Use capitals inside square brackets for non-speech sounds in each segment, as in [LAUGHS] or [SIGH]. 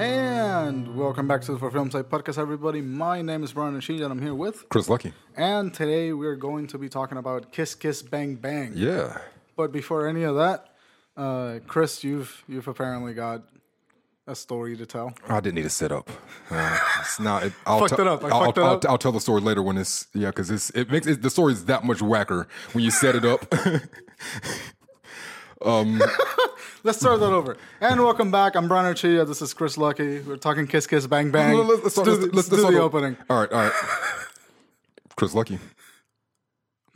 And welcome back to the For Film Site podcast, everybody. My name is Brian Rashid, and I'm here with. Chris Lucky. And today we're going to be talking about Kiss Kiss Bang Bang. Yeah. But before any of that, uh, Chris, you've you've apparently got a story to tell. I didn't need to set up. Uh, it's not. It, I'll Fucked tell- it up. I I'll, fucked I'll, up. I'll tell the story later when it's yeah, because it's it makes it, the story is that much whacker when you set it up. [LAUGHS] [LAUGHS] Let's start that over. And welcome back. I'm Brian Archia. This is Chris Lucky. We're talking Kiss Kiss Bang Bang. Let's- let's Let's start- do, let's- the- let's- let's do let's the opening. All right, all right. Chris Lucky.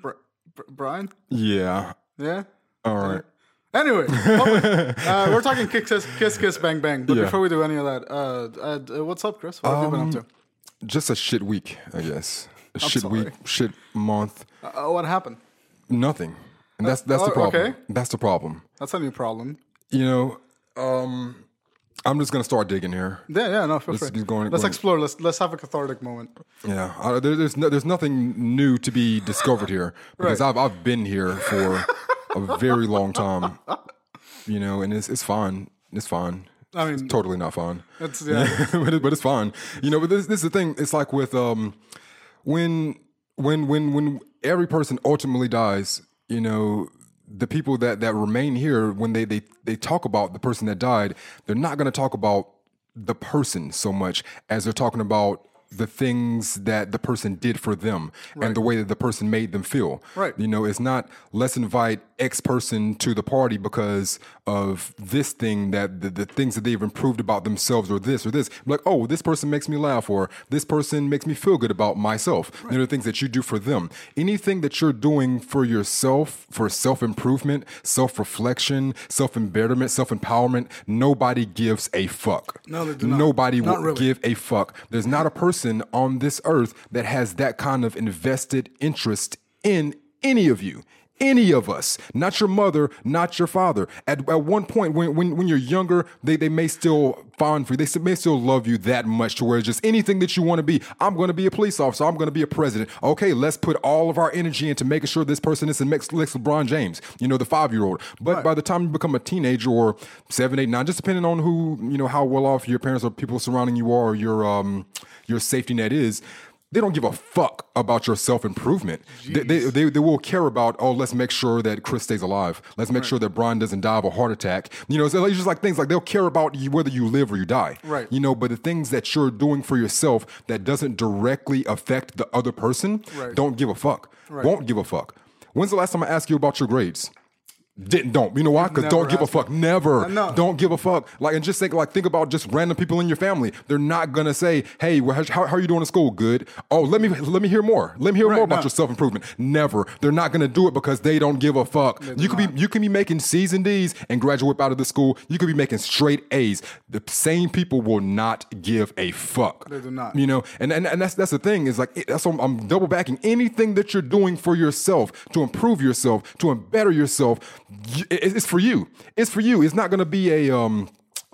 Br- Br- Brian? Yeah. Yeah? All right. Anyway, [LAUGHS] uh, we're talking Kiss Kiss, Kiss Kiss Bang Bang. But Yeah. before we do any of that, uh, uh, what's up, Chris? What have you been up Um, to? Just a shit week, I guess. A shit sorry. week, shit month, Uh, what happened? nothing. And that's that's oh, the problem. okay. That's the problem. That's a new problem. You know, um, I'm just gonna start digging here. Yeah, yeah, no, feel Let's free. going- let's going. explore. Let's let's have a cathartic moment. Yeah, uh, there, there's no, there's nothing new to be discovered here [LAUGHS] because Right. I've I've been here for a very long time, you know, and it's it's fine. It's fine. I mean, It's totally not fine. it's [LAUGHS] yeah. but, it, but it's fine. You know, but this, this is the thing. It's like with um, when when when when every person ultimately dies, you know, the people that that remain here when they they they talk about the person that died, they're not going to talk about the person so much as they're talking about the things that the person did for them and the way that the person made them feel. Right. You know, it's not let's invite X person to the party because of this thing that the, the things that they've improved about themselves or this or this. Like, oh, this person makes me laugh or this person makes me feel good about myself. They're the things that you do for them. Anything that you're doing for yourself, for self improvement, self reflection, self embetterment, self empowerment, nobody gives a fuck. No, they do not. Nobody Not will really. give a fuck. There's not a person on this earth that has that kind of invested interest in any of you. Any of us, not your mother, not your father. At, at one point, when, when, when you're younger, they, they may still fond for you. They may still love you that much to where just anything that you want to be. I'm going to be a police officer. I'm going to be a president. Okay, let's put all of our energy into making sure this person is the next, next LeBron James, you know, the five year old. But by the time you become a teenager or seven, eight, nine, just depending on who, you know, how well off your parents or people surrounding you are or your, um, your safety net is, they don't give a fuck about your self improvement. They, they, they, they will care about, oh, let's make sure that Chris stays alive. Let's make sure that Brian doesn't die of a heart attack. You know, it's just like things like they'll care about you whether you live or you die. Right. You know, but the things that you're doing for yourself that doesn't directly affect the other person, Right. don't give a fuck. Won't give a fuck. When's the last time I asked you about your grades? Didn't don't you know why? Because don't give a fuck. Never. Don't give a fuck. Like and just think like think about just random people in your family. They're not gonna say, "Hey, well, how, how are you doing in school? Good. Oh, let me let me hear more. Let me hear more about no. your self improvement." Never. They're not gonna do it because they don't give a fuck. You could be you can be making C's and D's and graduate out of the school. You could be making straight A's. The same people will not give a fuck. They do not. You know, and and, and that's that's the thing is like it- that's what I'm, I'm double backing. Anything that you're doing for yourself to improve yourself, to better yourself, it's for you. It's for you. It's not going to be a um.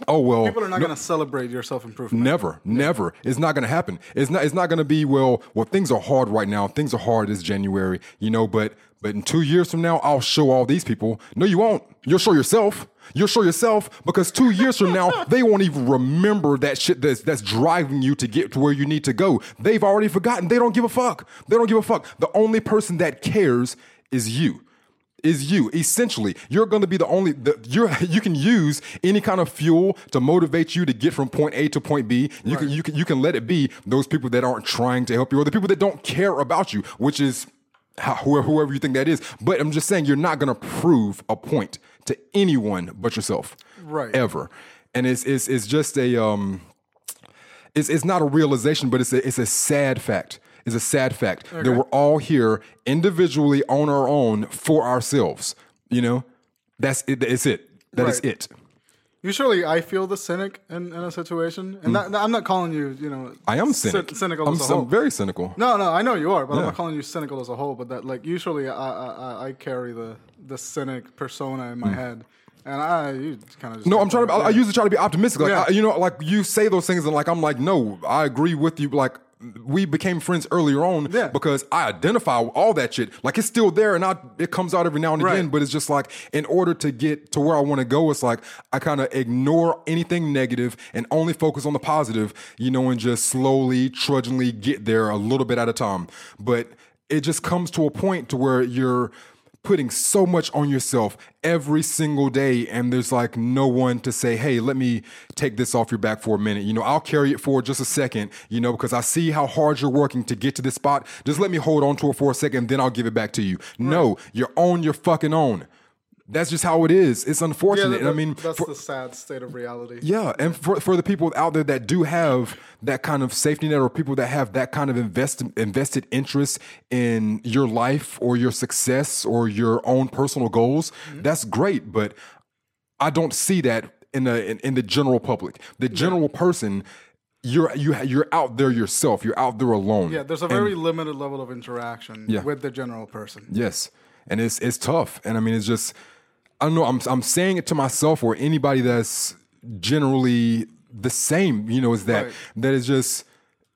Oh well. People are not no- going to celebrate your self improvement. Never, never. It's not going to happen. It's not. It's not going to be well. Well, things are hard right now. Things are hard this January, you know. But but in two years from now, I'll show all these people. No, you won't. You'll show yourself. You'll show yourself because two years from now, [LAUGHS] they won't even remember that shit that's that's driving you to get to where you need to go. They've already forgotten. They don't give a fuck. They don't give a fuck. The only person that cares is you is you. Essentially, you're going to be the only the, you're [LAUGHS] you can use any kind of fuel to motivate you to get from point A to point B. You can you can you can let it be those people that aren't trying to help you or the people that don't care about you, which is how, whoever, whoever you think that is. But I'm just saying you're not going to prove a point to anyone but yourself. Right. Ever. And it's it's it's just a um it's, it's not a realization, but it's a, it's a sad fact. It's a sad fact that we're all here individually on our own for ourselves. You know, that's it. It's it. That is Right. it. Usually, I feel the cynic in, in a situation, and that, I'm not calling you, you know, Mm. I am cy- cynic. cynical I'm, as a I'm whole. very cynical. No, no, I know you are, but I'm not calling you cynical as a whole. But that, like, usually I I, I- carry the the cynic persona in my head, and I you kind of Mm. No, I'm trying to. I, I usually try to be optimistic. Like Yeah. I, you know, like you say those things, and like I'm like, no, I agree with you. Like we became friends earlier on Yeah. because I identify with all that shit. Like it's still there and I it comes out every now and Right. again, but it's just like in order to get to where I want to go, it's like I kind of ignore anything negative and only focus on the positive, you know, and just slowly, trudgingly get there a little bit at a time. But it just comes to a point to where you're putting so much on yourself every single day and there's like no one to say hey let me take this off your back for a minute. You know i'll carry it for just a second you know because i see how hard you're working to get to this spot. Just let me hold on to it for a second then i'll give it back to you. No you're on your fucking own that's just how it is it's Yeah, unfortunate that- and i mean that's for- the sad state of reality. yeah, and for for the people out there that do have that kind of safety net, or people that have that kind of invest, invested interest in your life or your success or your own personal goals, mm-hmm. that's great. But I don't see that in the in, in the general public. The general person, you're you you're out there yourself. You're out there alone. Yeah, there's a very limited level of interaction Yeah. with the general person. Yes, and it's it's tough, and I mean it's just I don't know. I'm I'm saying it to myself or anybody that's generally the same. You know, is that Right. that is just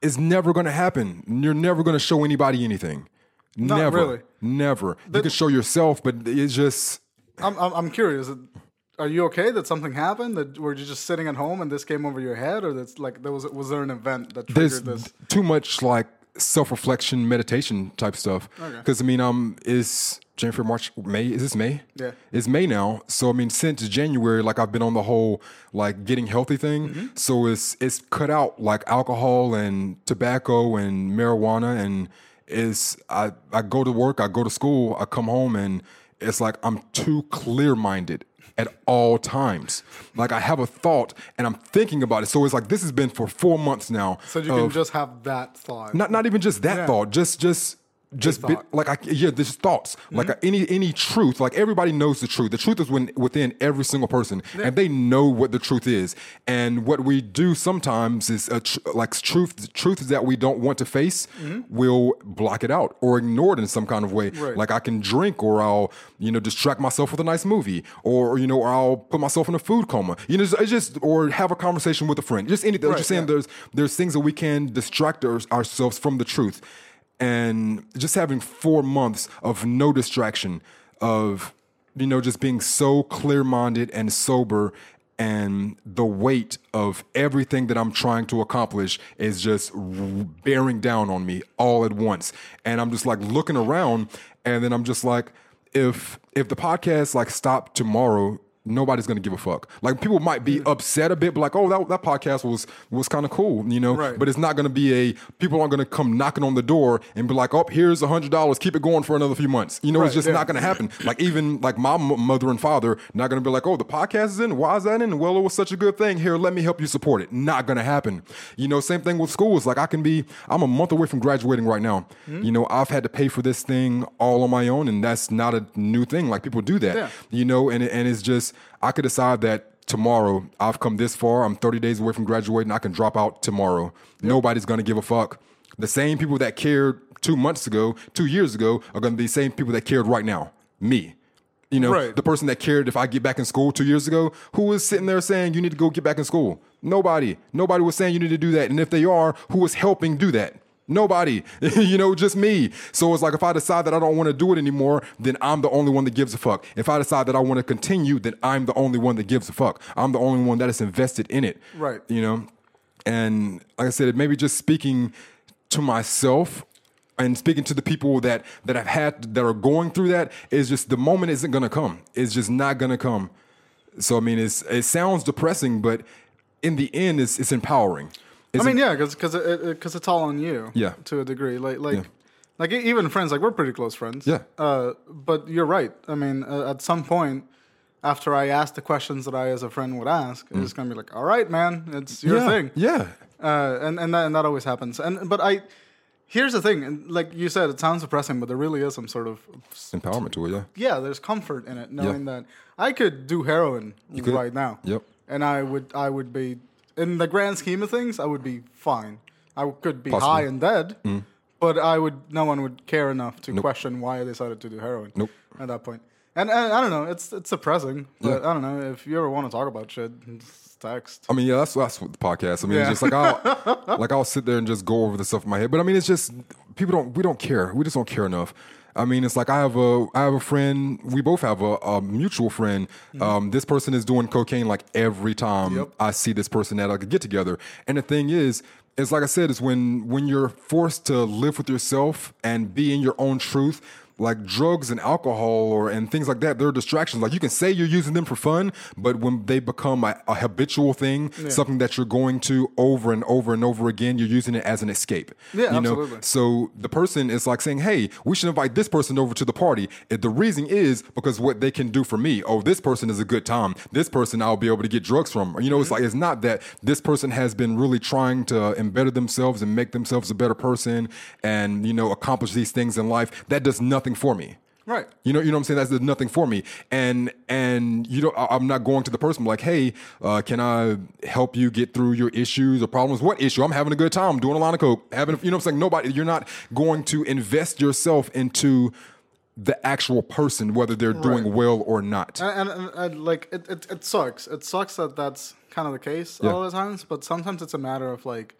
it's never going to happen. You're never going to show anybody anything. Not never, really. never. you can show yourself, but it's just I'm, I'm, I'm curious. Are you okay that something happened? That were you just sitting at home and this came over your head, or that's like there was was there an event that there's triggered this? too much like self-reflection meditation type stuff Okay. because i mean um is january march may is this may Yeah. it's may now so i mean since january like i've been on the whole like getting healthy thing Mm-hmm. so it's it's cut out like alcohol and tobacco and marijuana and is i i go to work i go to school i come home and it's like i'm too clear-minded at all times. Like I have a thought and I'm thinking about it. So it's like this has been for four months now. So you can just have that thought. Not not even just that Yeah. thought. Just just just bit. Mm-hmm. like I yeah, there's thoughts. Like uh, any any truth. Like everybody knows the truth. The truth is when, within every single person, and they know what the truth is. And what we do sometimes is tr- like truth truths that we don't want to face. We'll block it out or ignore it in some kind of way. Mm-hmm. Right. Like I can drink, or I'll you know distract myself with a nice movie, or you know, or I'll put myself in a food coma. You know, it's it's just or have a conversation with a friend. Just anything. Right, just saying yeah. there's there's things that we can distract our, ourselves from the truth and just having four months of no distraction of you know just being so clear-minded and sober and the weight of everything that i'm trying to accomplish is just bearing down on me all at once. And i'm just like looking around and then i'm just like if if the podcast like stopped tomorrow nobody's gonna give a fuck. Like people might be upset a bit, but like, oh, that, that podcast was was kind of cool, you know. Right. But it's not gonna be a people aren't gonna come knocking on the door and be like, oh, here's a hundred dollars, keep it going for another few months. You know, it's just yeah. not gonna happen. Like even like my m- mother and father not gonna be like, oh, the podcast is in. Why is that in? Well, it was such a good thing. Here, let me help you support it. Not gonna happen. You know, same thing with schools. Like I can be, I'm a month away from graduating right now. Hmm? You know, I've had to pay for this thing all on my own, and that's not a new thing. Like people do that. Yeah. You know, and and it's just I could decide that tomorrow I've come this far. I'm 30 days away from graduating. I can drop out tomorrow. Nobody's gonna give a fuck. The same people that cared two months ago, two years ago, are gonna be the same people that cared right now. Me. You know, Right. the person that cared if I get back in school two years ago, who was sitting there saying you need to go get back in school? Nobody. Nobody was saying you need to do that. And if they are, who was helping do that? Nobody, [LAUGHS] you know, just me. So it's like if I decide that I don't want to do it anymore, then I'm the only one that gives a fuck. If I decide that I want to continue, then I'm the only one that gives a fuck. I'm the only one that is invested in it. Right. You know, and like I said, maybe just speaking to myself and speaking to the people that that I've had that are going through that is just the moment isn't gonna come. It's just not gonna come. So I mean, it's it sounds depressing, but in the end, it's it's empowering. I mean, yeah, because because it, it, 'cause it's all on you. Yeah. To a degree, like like Yeah. like even friends, like we're pretty close friends. Yeah. Uh, but you're right. I mean, uh, at some point, after I ask the questions that I, as a friend, would ask, it's gonna be like, all right, man, it's your Mm. yeah, thing. Yeah, Uh, and and that, and that always happens. And but I. Here's the thing, and like you said, it sounds depressing, but there really is some sort of empowerment to it. Yeah, yeah, there's comfort in it, knowing that I could do heroin right now. Yep. And I would, I would be, in the grand scheme of things, I would be fine. I could be Possibly. Mm. high and dead, but I would, no one would care enough to question why I decided to do heroin. Nope. At that point, And, and I don't know, it's it's depressing, but I don't know if you ever want to talk about shit, text. I mean, yeah, that's that's what the podcast. I mean, Yeah. it's just like I'll [LAUGHS] like I'll sit there and just go over the stuff in my head. But I mean, it's just people don't we don't care. We just don't care enough. I mean, it's like I have a I have a friend. We both have a, a mutual friend. Um, this person is doing cocaine like every time Mm-hmm. Yep. I see this person at like a get together. And the thing is, it's like I said, is when when you're forced to live with yourself and be in your own truth. Like drugs and alcohol or and things like that, they're distractions. Like you can say you're using them for fun, but when they become a, a habitual thing, something that you're going to over and over and over again, you're using it as an escape. Yeah, you know? absolutely. So the person is like saying, "Hey, we should invite this person over to the party." If the reason is because what they can do for me. Oh, this person is a good time. This person I'll be able to get drugs from. You know, it's mm-hmm. like it's not that this person has been really trying to embetter themselves and make themselves a better person and you know accomplish these things in life. That does nothing for me. Right. You know, you know what I'm saying? That's there's nothing for me. And and you know, I'm not going to the person like, hey, uh, can I help you get through your issues or problems? What issue? I'm having a good time, doing a line of coke, having, you know, what I'm saying nobody. You're not going to invest yourself into the actual person, whether they're doing well or not. And, and, and, and, like it, it, it sucks. It sucks that that's kind of the case Yeah. all the times. But sometimes it's a matter of like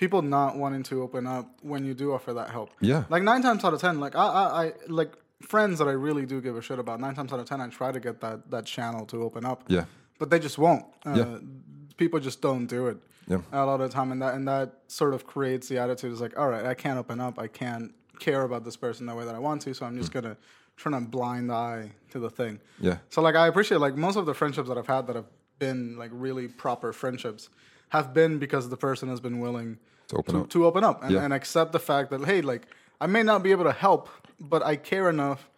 people not wanting to open up when you do offer that help. Yeah. Like nine times out of ten, like I, I, I like friends that I really do give a shit about. Nine times out of ten, I try to get that that channel to open up. Yeah. But they just won't. Uh, Yeah. People just don't do it. Yeah. A lot of the time, and that and that sort of creates the attitude is like, all right, I can't open up. I can't care about this person the way that I want to. So I'm just gonna turn a blind eye to the thing. Mm. Yeah. So like I appreciate like most of the friendships that I've had that have been like really proper friendships have been because the person has been willing To open to, up. to open up and, Yeah. and accept the fact that hey like I may not be able to help but I care enough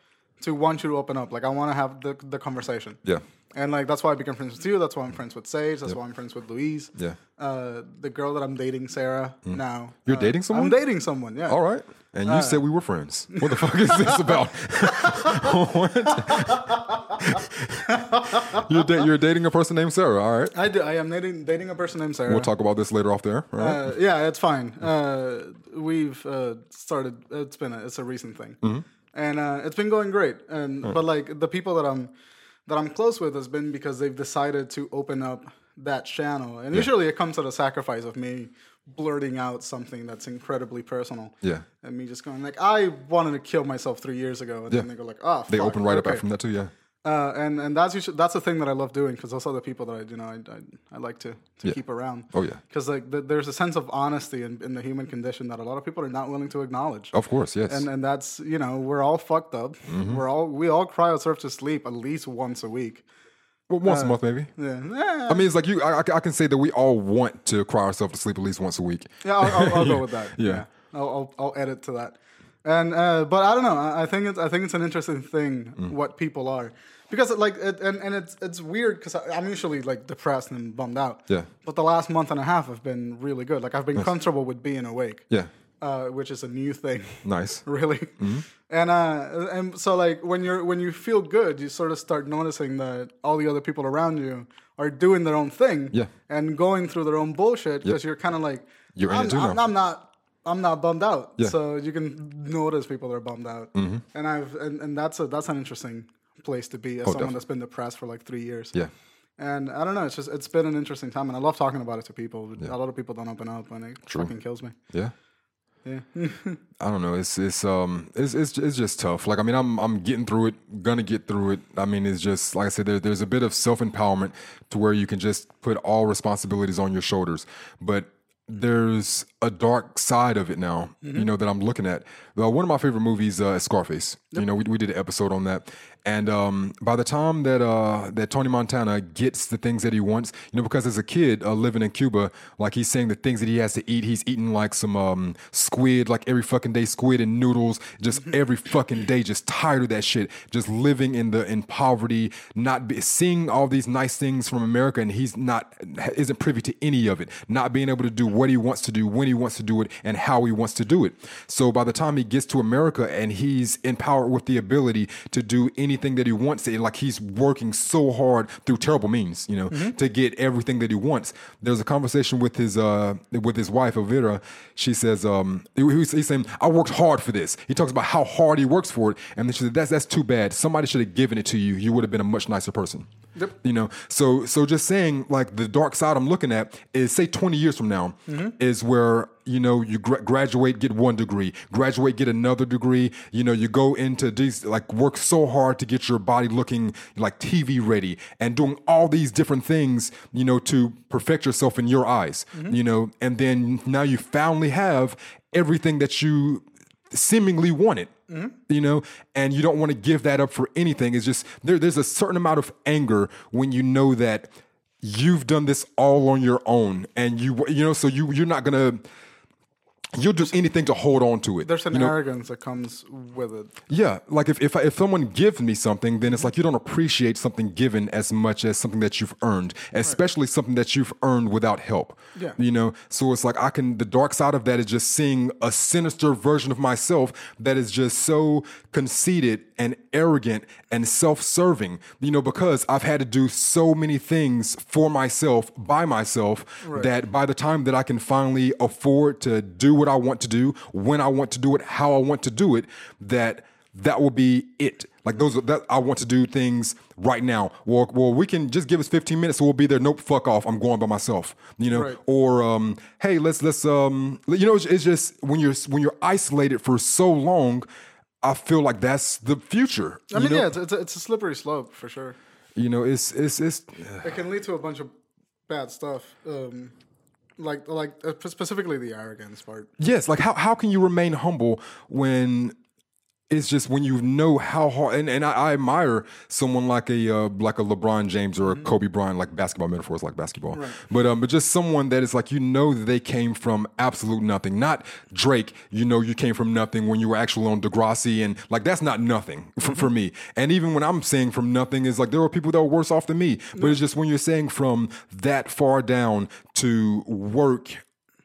to want you to open up like I want to have the, the conversation Yeah. And like that's why I became friends with you that's why I'm friends with Sage that's why I'm friends with Louise Yeah. uh, the girl that I'm dating Sarah now Mm. You're uh, dating someone? I'm dating someone yeah All right. And you said we were friends. What the fuck is this about? what? [LAUGHS] you're, da- you're dating a person named Sarah. All right. I do I am dating dating a person named Sarah We'll talk about this later off there. Right. Uh, yeah, it's fine. Uh, we've uh, started. It's been a, it's a recent thing, Mm-hmm. and uh, it's been going great. And but like the people that I'm that I'm close with has been because they've decided to open up that channel, and usually it comes at a sacrifice of me blurting out something that's incredibly personal. Yeah. and me just going like, I wanted to kill myself three years ago, and then they go like, oh, they open right up okay. from that too. Yeah. Uh, and and that's usually, that's the thing that I love doing because those are the people that I you know I I, I like to to keep around. Oh, yeah. Because like th- there's a sense of honesty in, in the human condition that a lot of people are not willing to acknowledge. Of course. Yes. And and that's you know we're all fucked up. Mm-hmm. We're all we all cry ourselves to sleep at least once a week. well, once a month, maybe. Yeah. I mean, it's like you. I, I- can say that we all want to cry ourselves to sleep at least once a week. Yeah, I'll, I'll, I'll go with that. [LAUGHS] Yeah. I'll, I'll I'll edit to that. And uh, but I don't know. I, think it's I think it's an interesting thing Mm. what people are because it, like it, and and it's it's weird because I'm usually like depressed and bummed out. Yeah. But the last month and a half have been really good. Like I've been comfortable with being awake. Yeah. Uh, which is a new thing. [LAUGHS] Nice. really. Mm-hmm. And uh, and so like when you're when you feel good, you sort of start noticing that all the other people around you are doing their own thing. Yeah. And going through their own bullshit because you're kind of like You're in I'm, it too I'm. I'm not. I'm not bummed out, Yeah. Mm-hmm. so you can notice people that are bummed out, and I've and, and that's a that's an interesting place to be as someone definitely. that's been depressed for like three years. Oh, Yeah. And I don't know, it's just it's been an interesting time, and I love talking about it to people. A lot of people don't open up, and it fucking kills me. Yeah. Yeah. [LAUGHS] I don't know. It's it's um it's it's it's just tough. Like I mean, I'm I'm getting through it. Gonna get through it. I mean, it's just like I said. There, there's a bit of self empowerment to where you can just put all responsibilities on your shoulders, but there's a dark side of it now. You know that I'm looking at. Uh, one of my favorite movies uh, is Scarface. You know, we, we did an episode on that, and um, by the time that uh, that Tony Montana gets the things that he wants, you know, because as a kid uh, living in Cuba, like he's saying the things that he has to eat, he's eating like some um, squid, like every fucking day, squid and noodles, just every fucking day, just tired of that shit, just living in the in poverty, not be, seeing all these nice things from America, and he's not isn't privy to any of it, not being able to do what he wants to do, when he wants to do it, and how he wants to do it. So by the time he gets to America and he's empowered with the ability to do any anything that he wants. And like he's working so hard through terrible means, you know, to get everything that he wants. There's a conversation with his uh with his wife Elvira. She says, um, he- he's, he's saying, "I worked hard for this." He talks about how hard he works for it, and then she said, "That's that's too bad. Somebody should have given it to you. You would have been a much nicer person." Yep. You know, so so just saying like the dark side I'm looking at is say 20 years from now mm-hmm. is where you know you gra- graduate get one degree, graduate get another degree. You know, you go into these like work so hard to get your body looking like TV ready and doing all these different things. You know, to perfect yourself in your eyes. Mm-hmm. You know, and then now you finally have everything that you seemingly wanted you know and you don't want to give that up for anything. It's just there, there's a certain amount of anger when you know that you've done this all on your own and you you know so you you're not gonna you'll do anything to hold on to it There's an you know? arrogance that comes with it. Yeah, like if if, I, if someone gives me something, then it's like you don't appreciate something given as much as something that you've earned, especially something that you've earned without help. Yeah. you know. So it's like I can. The dark side of that is just seeing a sinister version of myself that is just so conceited and arrogant and self-serving. You know, because I've had to do so many things for myself by myself that by the time that I can finally afford to do what I want to do, when I want to do it, how I want to do it, that that will be it. Like those, are, that I want to do things right now. Well, well, we can just give us 15 minutes, so we'll be there. Nope, fuck off. I'm going by myself. You know, Right. or um, hey, let's let's um, you know, it's, it's just when you're when you're isolated for so long, I feel like that's the future. I mean, know? yeah, it's, it's, a, it's a slippery slope for sure. you know, it's it's it's It can lead to a bunch of bad stuff, um, like like uh, specifically the arrogance part. Yes, like how how can you remain humble when it's just when you know how hard and, and I, I admire someone like a uh, like a LeBron James or a Kobe Bryant, like basketball metaphors like basketball. But um but just someone that is like you know that they came from absolute nothing. Not Drake, you know you came from nothing when you were actually on Degrassi and like that's not nothing for, for me. And even when I'm saying from nothing is like there are people that are worse off than me. But it's just when you're saying from that far down to work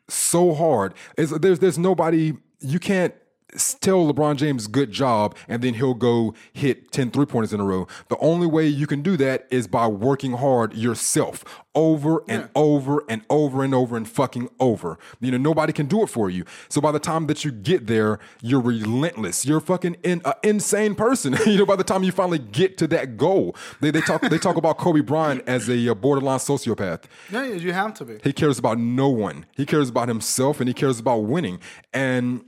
so hard. Is there's there's nobody you can't tell LeBron James good job and then he'll go hit 10 three pointers in a row. The only way you can do that is by working hard yourself over and over and over and over and fucking over. You know, nobody can do it for you. So by the time that you get there, you're relentless. You're fucking in, uh, insane person. [LAUGHS] you know, by the time you finally get to that goal, they, they talk they talk about Kobe Bryant as a uh, borderline sociopath. Yeah, you have to be. He cares about no one. He cares about himself and he cares about winning. And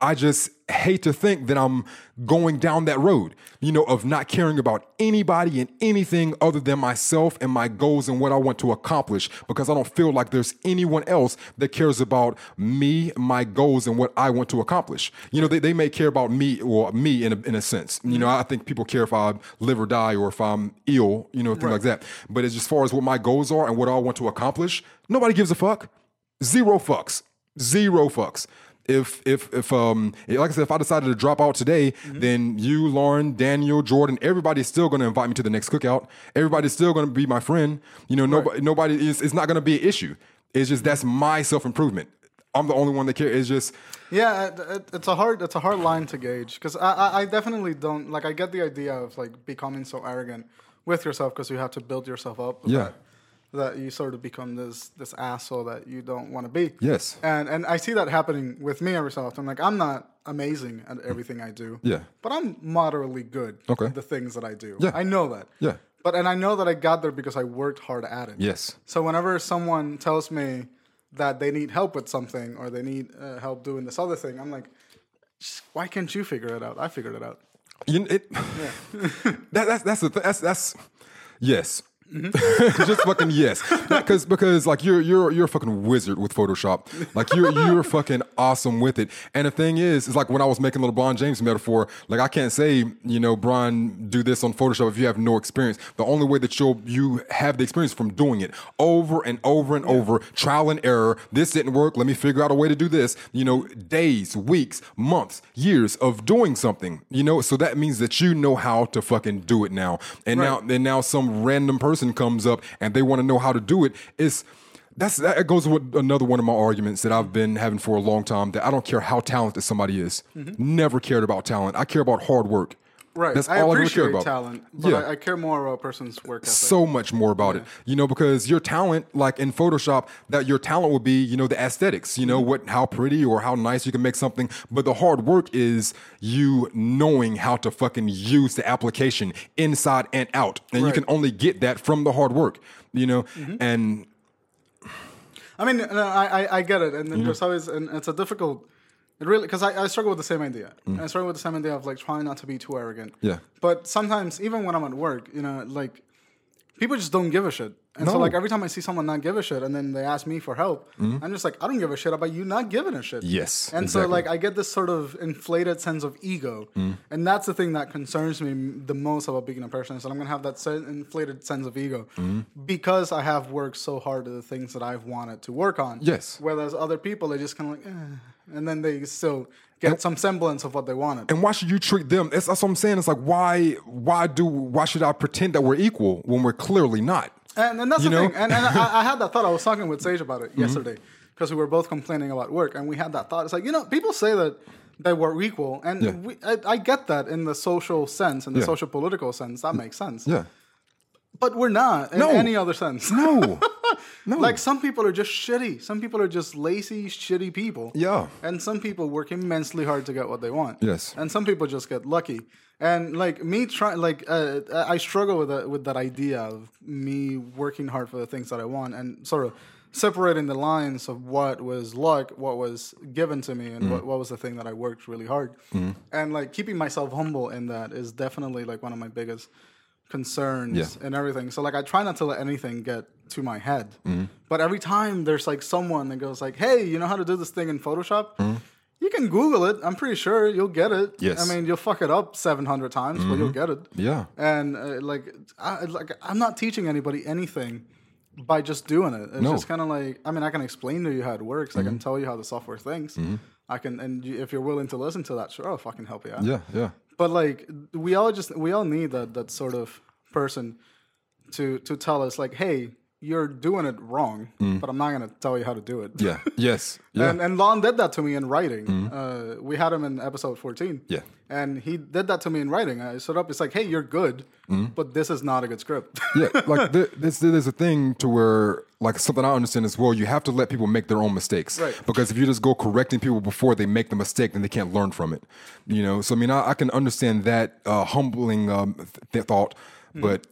I just hate to think that I'm going down that road, you know, of not caring about anybody and anything other than myself and my goals and what I want to accomplish because I don't feel like there's anyone else that cares about me, my goals, and what I want to accomplish. You know, they, they may care about me or me in a, in a sense. You know, I think people care if I live or die or if I'm ill, you know, things like that. But as, as far as what my goals are and what I want to accomplish, nobody gives a fuck. Zero fucks. Zero fucks. If if if um like I said, if I decided to drop out today, then you, Lauren, Daniel, Jordan, everybody's still gonna invite me to the next cookout. Everybody's still gonna be my friend. You know, nobody nobody is it's not gonna be an issue. It's just that's my self improvement. I'm the only one that cares. It's just Yeah, it, it's a hard it's a hard line to gauge because I, I I definitely don't like I get the idea of like becoming so arrogant with yourself because you have to build yourself up. Yeah. That, that you sort of become this this asshole that you don't want to be. Yes. And and I see that happening with me every so often. Like I'm not amazing at everything I do. Yeah. But I'm moderately good. Okay. At the things that I do. Yeah. I know that. Yeah. But and I know that I got there because I worked hard at it. yes. So whenever someone tells me that they need help with something or they need uh, help doing this other thing, I'm like, why can't you figure it out? I figured it out. You, it, [LAUGHS] that, that's that's the th- that's that's yes. Mm-hmm. [LAUGHS] just fucking yes, because because like you're you're you're a fucking wizard with Photoshop. Like you're you're fucking awesome with it. And the thing is, it's like when I was making the LeBron James metaphor. Like I can't say you know Brian do this on Photoshop if you have no experience. The only way that you'll you have the experience from doing it over and over and over, trial and error. This didn't work. Let me figure out a way to do this. You know, days, weeks, months, years of doing something. You know, so that means that you know how to fucking do it now. And now and now some random person comes up and they want to know how to do it. It's that's that goes with another one of my arguments that I've been having for a long time. That I don't care how talented somebody is. Mm-hmm. Never cared about talent. I care about hard work. Right. That's I all I really care about. talent, but Yeah. I, I care more about a person's work ethic. so much more about it you know because your talent like in photoshop that your talent will be you know the aesthetics you Mm-hmm. know what how pretty or how nice you can make something but the hard work is you knowing how to fucking use the application inside and out and you can only get that from the hard work you know Mm-hmm. and I mean, I, I I get it, and then there's always, and it's a difficult. It really because I, I struggle with the same idea. I struggle with the same idea of like trying not to be too arrogant. Mm. Yeah. But sometimes, even when I'm at work, you know, like people just don't give a shit. And so, like every time I see someone not give a shit, and then they ask me for help, I'm just like, I don't give a shit about you not giving a shit. Yes, And exactly. so, like, I get this sort of inflated sense of ego, and that's the thing that concerns me the most about being a person. Is that I'm gonna have that inflated sense of ego Mm-hmm. because I have worked so hard at the things that I've wanted to work on. Yes. Whereas other people they just kind of like, eh, and then they still get some semblance of what they wanted. and why should you treat them that's, that's what i'm saying it's like why why do why should i pretend that we're equal when we're clearly not And, and that's You the know? Mm-hmm. thing. And, and [LAUGHS] I, I had that thought. I was talking with Sage about it yesterday because we were both complaining about work, and we had that thought. It's like you know, people say that they were equal, and Yeah. we, I, I get that in the social sense, in the Yeah. social political sense, that makes sense. yeah But we're not in No. any other sense. no [LAUGHS] no Like some people are just shitty. Some people are just lazy, shitty people. Yeah. And some people work immensely hard to get what they want. Yes. And some people just get lucky. And like me trying, like uh, I struggle with that with that idea of me working hard for the things that I want, and sort of separating the lines of what was luck, what was given to me, and Mm. what, what was the thing that I worked really hard. And like keeping myself humble in that is definitely like one of my biggest concerns Yeah. and everything. So like I try not to let anything get to my head. Mm-hmm. But every time there's like someone that goes like, "Hey, you know how to do this thing in Photoshop?" Mm-hmm. You can Google it. I'm pretty sure you'll get it. Yes. I mean, you'll fuck it up 700 times, but you'll get it. Yeah. And uh, like, I, like I'm not teaching anybody anything by just doing it. It's No. Mm-hmm. just kind of like, I mean, I can explain to you how it works. I can tell you how the software thinks. I can, and you, if you're willing to listen to that, sure, I'll fucking help you out. Yeah, yeah. But like we all just we all need that that sort of person to to tell us like, hey, you're doing it wrong, but I'm not gonna tell you how to do it. Mm. Yeah. [LAUGHS] Yes. Yeah. And and Lon did that to me in writing. Uh, we had him in episode 14. Yeah. And he did that to me in writing. I stood up. It's like, hey, you're good, but this is not a good script. yeah, like [LAUGHS] there, there's, there's a thing to where, like something I understand as well. You have to let people make their own mistakes, Right. Because if you just go correcting people before they make the mistake, then they can't learn from it. You know, so I mean, I, I can understand that uh, humbling um, th- thought, Hmm. but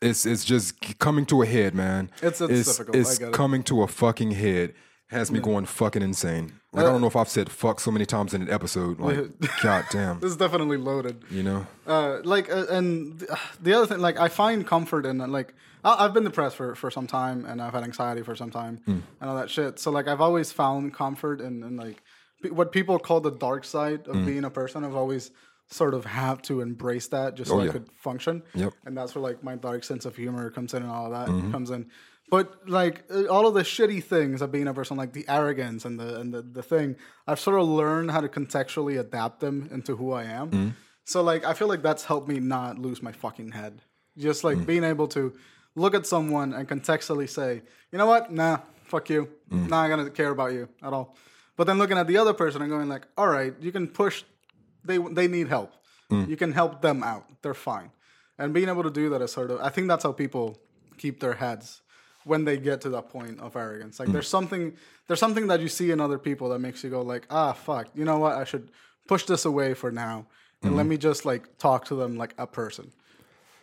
it's it's just coming to a head, man. It's- it's difficult. I It's get it. coming to a fucking head. Has me going fucking insane. Like Uh, I don't know if I've said fuck so many times in an episode. Like, [LAUGHS] god damn. this is definitely loaded. You know. Uh, like uh, and th- the other thing, like I find comfort in like I- I've been depressed for, for some time and I've had anxiety for some time Hmm. and all that shit. So like I've always found comfort in, in like what people call the dark side of being a person. I've always sort of have to embrace that just so Oh, I could function. Yep. And that's where like my dark sense of humor comes in and all of that Mm-hmm. comes in. But like uh, all of the shitty things of being a person, like the arrogance and the and the, the thing, I've sort of learned how to contextually adapt them into who I am. Mm-hmm. So like I feel like that's helped me not lose my fucking head. Just like being able to look at someone and contextually say, you know what? Nah, fuck you. Mm. Not gonna care about you at all. But then looking at the other person and going like, all right, you can push. They they need help. Mm. You can help them out. They're fine. And being able to do that is sort of I think that's how people keep their heads when they get to that point of arrogance. Like mm. there's something there's something that you see in other people that makes you go like, ah, fuck. You know what? I should push this away for now, and let me just like talk to them like a person.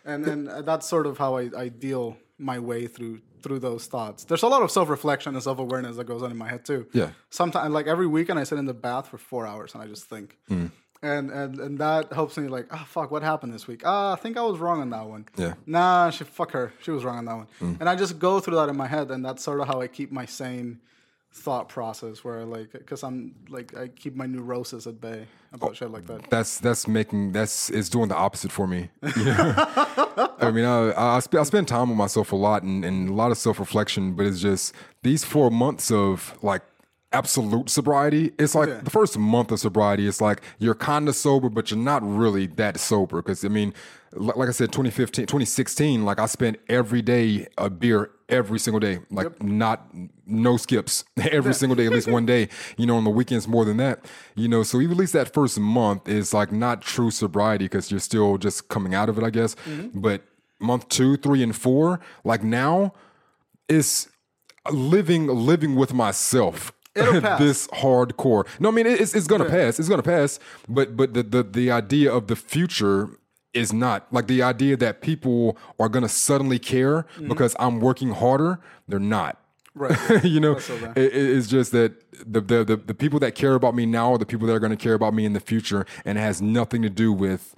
And then uh, that's sort of how I, I deal my way through through those thoughts. There's a lot of self reflection and self awareness that goes on in my head too. Yeah. Sometimes, like every weekend, I sit in the bath for four hours and I just think. Mm. And, and and that helps me like, ah, fuck, what happened this week? Ah, I think I was wrong on that one. Yeah. Nah, she fuck her. She was wrong on that one. Mm. And I just go through that in my head, and that's sort of how I keep my sane thought process. Where like, because I'm like, I keep my neurosis at bay about oh. shit like that. that's that's making that's it's doing the opposite for me. You [LAUGHS] know? I mean, I I, sp- I spend time with myself a lot and, and a lot of self reflection, but it's just these four months of like absolute sobriety. It's like Yeah. the first month of sobriety. It's like you're kind of sober, but you're not really that sober. Because I mean, like I said, 2015, 2016, like I spent every day a beer every single day, like not no skips [LAUGHS] every single day, at least one day. You know, on the weekends more than that. You know, so even at least that first month is like not true sobriety because you're still just coming out of it, I guess. Mm-hmm. But month two, three, and four, like now, is living living with myself. [LAUGHS] This hardcore. No, I mean it's it's gonna pass. It's gonna pass. But but the, the the idea of the future is not like the idea that people are gonna suddenly care mm-hmm. because I'm working harder. They're not. Right. [LAUGHS] you know, so it- it's just that the, the the the people that care about me now are the people that are going to care about me in the future, and it has nothing to do with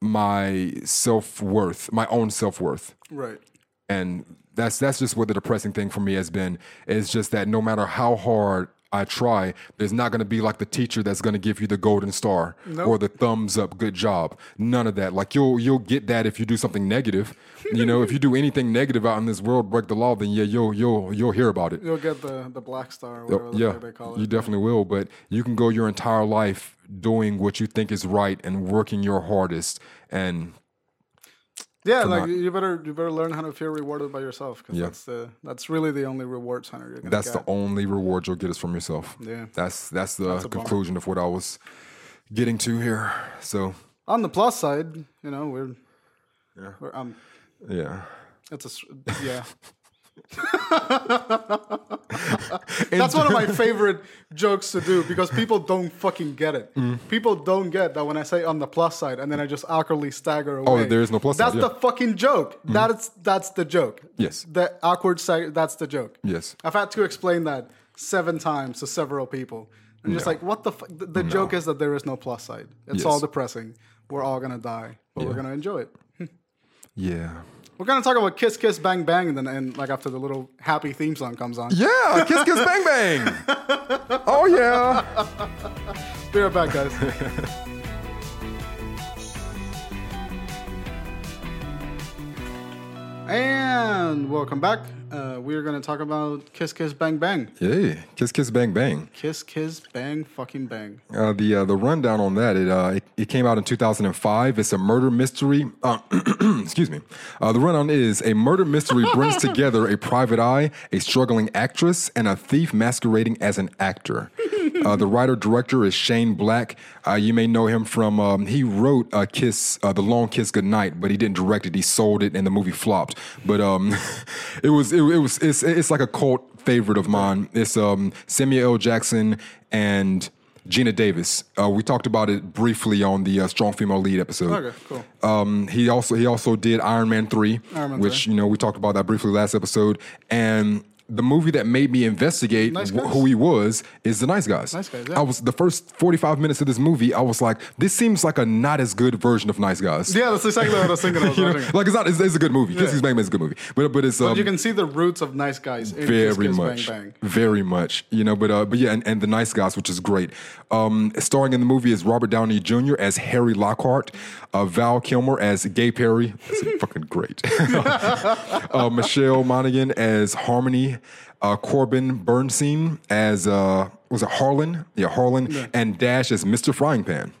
my self worth, my own self worth Right. and that's that's just what the depressing thing for me has been is just that no matter how hard I try, there's not going to be like the teacher that's going to give you the golden star or the thumbs up, good job. None of that. Like you'll you'll get that if you do something negative. You know, if you do anything negative out in this world, break the law, then yeah, you'll you'll you'll hear about it. You'll get the, the black star or whatever the Yeah, they call it. you definitely will. But you can go your entire life doing what you think is right and working your hardest, and yeah, like not- you better you better learn how to feel rewarded by yourself because Yeah. that's the that's really the only reward center you're gonna That's get. the only reward you'll get is from yourself. Yeah. That's that's the bummer. conclusion of what I was getting to here. So On the plus side, you know, we're Yeah. we're um yeah. it's a yeah. [LAUGHS] [LAUGHS] That's one of my favorite jokes to do because people don't fucking get it. Mm. People don't get that when I say on the plus side and then I just awkwardly stagger away. Oh, there is no plus That's side, yeah. Mm. the fucking joke. That's that's the joke. Yes. The awkward side. That's the joke. Yes. I've had to explain that seven times to several people. I'm just No. like, what the? The, the joke is that there is no plus side. It's Yes. all depressing. We're all gonna die, but we're gonna enjoy it. [LAUGHS] Yeah. We're gonna talk about Kiss Kiss Bang Bang, and then and like after the little happy theme song comes on. Yeah. Kiss kiss bang bang. [LAUGHS] oh yeah. Be right back, guys. and welcome back. Uh, we are gonna talk about Kiss Kiss Bang Bang. Yay. Kiss kiss bang bang. Kiss Kiss Bang fucking bang. Uh, the uh, the rundown on that it, uh, it it came out in 2005. It's a murder mystery. Uh, [CLEARS THROAT] excuse me. Uh, the rundown is a murder mystery [LAUGHS] brings together a private eye, a struggling actress, and a thief masquerading as an actor. Uh, the writer director is Shane Black. Uh, you may know him from um, he wrote uh, Kiss, uh, the Long Kiss Goodnight, but he didn't direct it. He sold it, and the movie flopped. But um, [LAUGHS] it was it, it was it's, it's like a cult favorite of mine. It's um, Samuel L. Jackson and Geena Davis. Uh, we talked about it briefly on the uh, Strong Female Lead episode. Okay, cool. Um, he also he also did Iron Man three, Iron Man which you know we talked about that briefly last episode. And the movie that made me investigate Nice wh- who he was is the Nice Guys. Nice Guys, yeah. I was the first forty five minutes of this movie. I was like, this seems like a not as good version of Nice Guys. Yeah, that's exactly what I was thinking. I was [LAUGHS] You know, like it's not. It's, it's a good movie. Kiss Kiss Bang Bang is a good movie, but but it's um, you can see the roots of nice guys in very Kiss Kiss much, Bang Bang. very much. You know, but uh, but yeah, and, and the Nice Guys, which is great. Um, starring in the movie is Robert Downey Jr. as Harry Lockhart, uh, Val Kilmer as Gay Perry. That's [LAUGHS] fucking great. [LAUGHS] uh, Michelle Monaghan as Harmony, uh, Corbin Bernsen as uh, was it Harlan? Yeah, Harlan, and Dash as Mr. Frying Pan.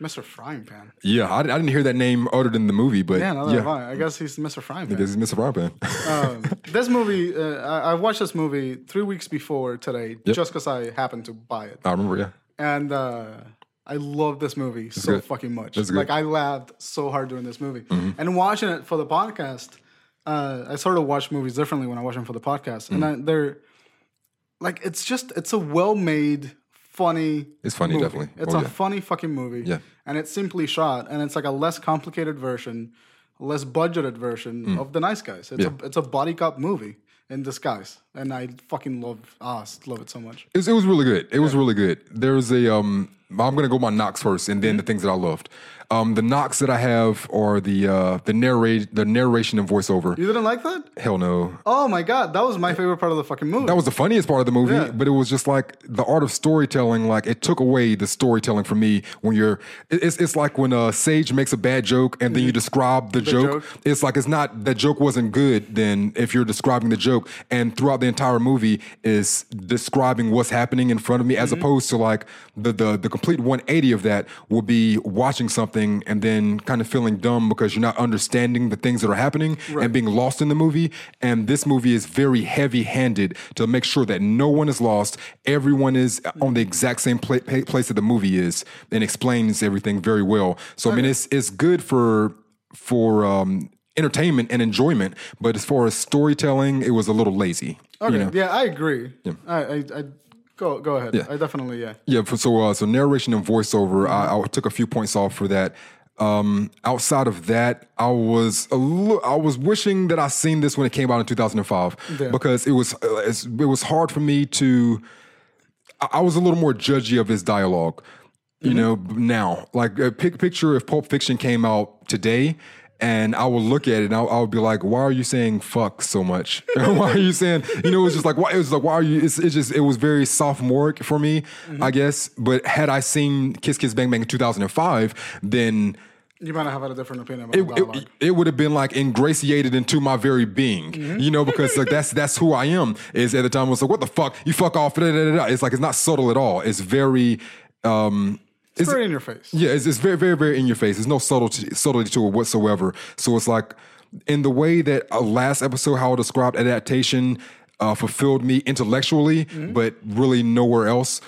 Mr. Frying Pan. Yeah, I, I didn't hear that name uttered in the movie, but Yeah, no, yeah, that's. I guess he's Mr. Frying Pan. this is Mr. Frying Pan. um, this movie, uh, I, I watched this movie three weeks before today, just because I happened to buy it, I remember, yeah. and uh, I love this movie so good. fucking much. Mm-hmm. Like I laughed so hard during this movie, and watching it for the podcast. Uh, I sort of watch movies differently when I watch them for the podcast, and I, Mm. they're like it's just it's a well-made, funny. It's funny, movie. definitely. It's Oh, a yeah. funny fucking movie. Yeah. and it's simply shot, and it's like a less complicated version, less budgeted version of The Nice Guys. It's Mm. Yeah. a it's a buddy cop movie in disguise, and I fucking love ah love it so much. It was, it was really good. It was really good. There's a um. I'm gonna go my knocks first, and then the things that I loved. Um, the knocks that I have are the uh the narrate the narration and voiceover. You didn't like that? Hell no. Oh my god, that was my favorite part of the fucking movie. That was the funniest part of the movie, Yeah. but it was just like the art of storytelling. Like it took away the storytelling for me when you're. It's it's like when uh, Sage makes a bad joke and then you describe the, joke. joke. It's like it's not that joke wasn't good. Then if you're describing the joke and throughout the entire movie is describing what's happening in front of me, as opposed to like the the the complete 180 of that will be watching something something and then kind of feeling dumb because you're not understanding the things that are happening and being lost in the movie. And this movie is very heavy handed to make sure that no one is lost. Everyone is on the exact same pla- place that the movie is and explains everything very well. So, I mean, it's, it's good for, for, um, entertainment and enjoyment, but as far as storytelling, it was a little lazy. Okay, You know? yeah, I agree. I, I, I go go ahead. Yeah. I definitely yeah. Yeah, so uh, so narration and voiceover, I, I took a few points off for that. Um, outside of that, I was a I was wishing that I seen this when it came out in 2005 Yeah. because it was uh, it was hard for me to. I was a little more judgy of his dialogue, you know. Now, like uh, pick picture if Pulp Fiction came out today. And I would look at it and I, I would be like, why are you saying fuck so much? [LAUGHS] why are you saying, you know, it was just like, why, it was like, why are you, it's, it's just, it was very sophomoric for me, I guess. But had I seen Kiss Kiss Bang Bang in 2005, then You might have had a different opinion about it, it, it would have been like ingratiated into my very being, you know, because like that's that's who I am. Is at the time I was like, what the fuck, you fuck off. Da, da, da. It's like it's not subtle at all. It's very. um it's very in your face. yeah, it's, it's very, very, very in your face. There's no subtlety, subtlety to it whatsoever. So it's like, in the way that uh, last episode, how I described adaptation uh, fulfilled me intellectually, Mm-hmm. but really nowhere else.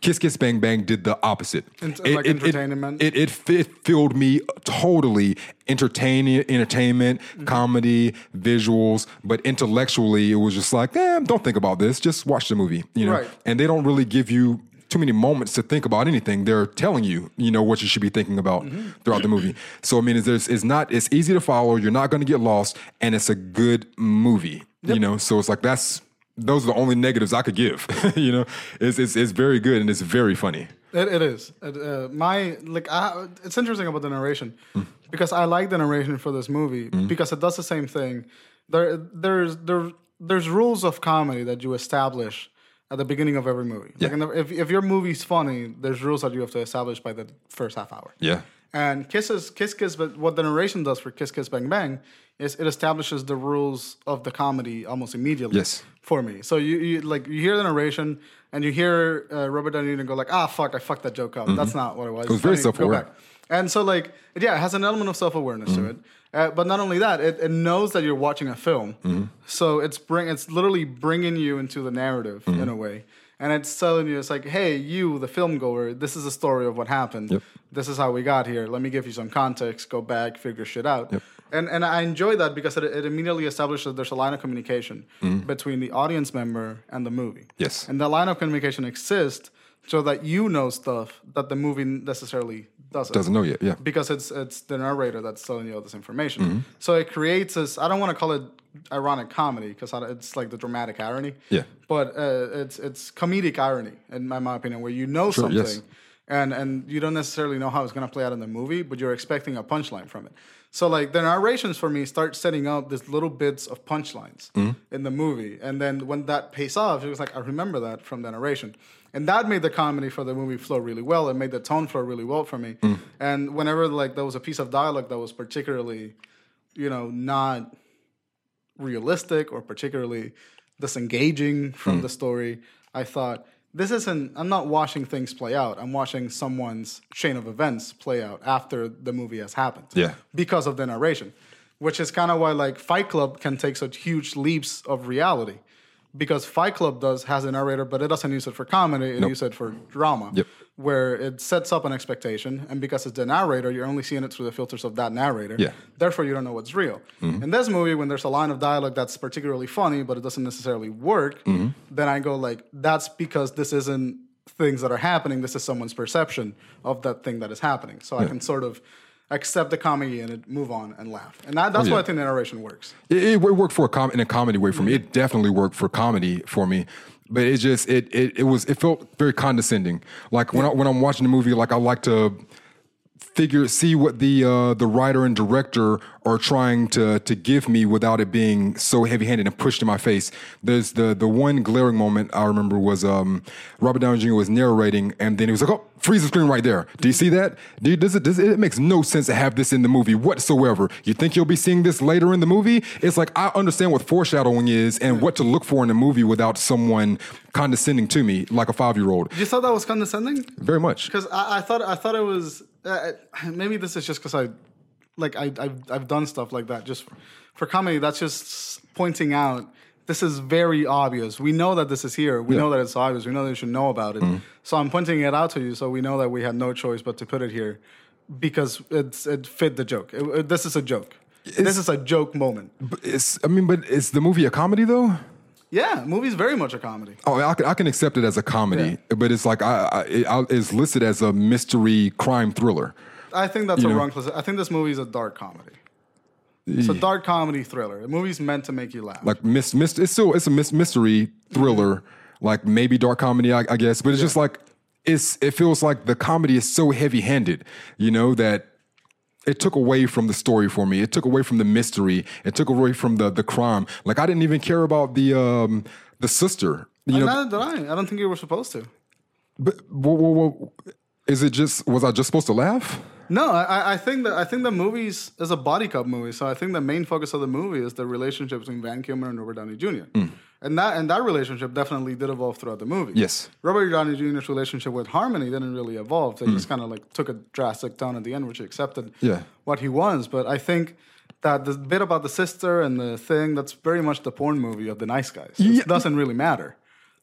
Kiss Kiss Bang Bang did the opposite. Ent- like entertainment? It, it, it, it filled me totally entertaining, entertainment, Mm-hmm. comedy, visuals, but intellectually, it was just like, eh, don't think about this. Just watch the movie, you know. Right. And they don't really give you too many moments to think about anything. They're telling you, you know, what you should be thinking about Mm-hmm. throughout the movie. So I mean, it's, it's not it's easy to follow. You're not going to get lost, and it's a good movie. You know, so it's like that's those are the only negatives I could give. [LAUGHS] you know, it's, it's it's very good and it's very funny. It, it is. It, uh, my like, I, it's interesting about the narration Mm. because I like the narration for this movie because it does the same thing. There, there's there, there's rules of comedy that you establish at the beginning of every movie. Like in the, if if your movie's funny, there's rules that you have to establish by the first half hour. Yeah. And Kisses, Kiss Kiss, but what the narration does for Kiss Kiss Bang Bang is it establishes the rules of the comedy almost immediately. Yes. For me, so you, you like you hear the narration and you hear uh, Robert Downey Jr. go like, ah, fuck, I fucked that joke up. That's not what it was. It was very self-aware. And so like, yeah, it has an element of self awareness to it. Uh, but not only that, it, it knows that you're watching a film. Mm-hmm. So it's bring it's literally bringing you into the narrative mm-hmm. in a way. And it's telling you, it's like, hey, you, the film goer, this is the story of what happened. This is how we got here. Let me give you some context. Go back, figure shit out. And and I enjoy that because it, it immediately establishes that there's a line of communication mm-hmm. between the audience member and the movie. Yes. And that line of communication exists so that you know stuff that the movie necessarily doesn't Doesn't know yet. Yeah. because it's it's the narrator that's telling you all this information. So it creates this. I don't want to call it ironic comedy because it's like the dramatic irony. Yeah. But uh, it's it's comedic irony in my, my opinion, where you know Sure, something, yes. and and you don't necessarily know how it's gonna play out in the movie, but you're expecting a punchline from it. So like the narrations for me start setting up these little bits of punchlines mm-hmm. in the movie, and then when that pays off, it was like I remember that from the narration, and that made the comedy for the movie flow really well. It made the tone flow really well for me. Mm. And whenever like there was a piece of dialogue that was particularly, you know, not realistic or particularly disengaging from mm. the story, I thought this isn't. I'm not watching things play out. I'm watching someone's chain of events play out after the movie has happened. Yeah. Because of the narration, which is kind of why like Fight Club can take such huge leaps of reality. Because Fight Club does has a narrator, but it doesn't use it for comedy. It uses it for drama, Yep. Where it sets up an expectation, and because it's the narrator, you're only seeing it through the filters of that narrator. Yeah. Therefore, you don't know what's real. Mm-hmm. In this movie, when there's a line of dialogue that's particularly funny, but it doesn't necessarily work, mm-hmm. then I go like, that's because this isn't things that are happening. This is someone's perception of that thing that is happening. So I can sort of accept the comedy and it, move on and laugh. And that, that's oh, yeah. why I think the narration works. It, it worked for a com- in a comedy way for me. It definitely worked for comedy for me. But it just it it, it was it felt very condescending. Like when I, when I'm watching the movie, like I like to figure see what the uh, the writer and director are trying to to give me without it being so heavy handed and pushed in my face. There's the the one glaring moment I remember was um, Robert Downey Jr. was narrating and then he was like, oh freeze the screen right there. Do you see that? Dude, does it, does it, it makes no sense to have this in the movie whatsoever. You think you'll be seeing this later in the movie? It's like I understand what foreshadowing is and what to look for in a movie without someone condescending to me like a five year old. You thought that was condescending? Very much. Because I, I thought I thought it was uh, maybe this is just because I like I I've, I've done stuff like that just for comedy. That's just pointing out this is very obvious. We know that this is here. We know that it's obvious. We know that you should know about it. Mm-hmm. So I'm pointing it out to you, so we know that we had no choice but to put it here because it's it fit the joke. It- it- this is a joke. this is a joke moment. But It's, I mean, but is the movie a comedy though? Yeah, movie's very much a comedy. Oh, I can, I can accept it as a comedy, but it's like I, I, it, I, it's listed as a mystery crime thriller. I think that's You a know? wrong. I think this movie is a dark comedy. It's a dark comedy thriller. The movie's meant to make you laugh. like mis, mis, it's still it's a mis, mystery thriller, mm-hmm. like maybe dark comedy, I, I guess. But it's just like it's it feels like the comedy is so heavy handed, you know, that it took away from the story for me. It took away from the mystery. It took away from the the crime. Like I didn't even care about the um the sister. You know, Neither did I. I don't think you were supposed to. but whoa, whoa, whoa. is it just was I just supposed to laugh? No, I, I think that I think the movie's is a buddy cop movie. So I think the main focus of the movie is the relationship between Val Kilmer and Robert Downey Jr. And that and that relationship definitely did evolve throughout the movie. Yes. Robert Downey Jr.'s relationship with Harmony didn't really evolve. They just kind of like took a drastic turn at the end, which he accepted Yeah. what he was. But I think that the bit about the sister and the thing that's very much the porn movie of the nice guys. Yeah. Doesn't really matter.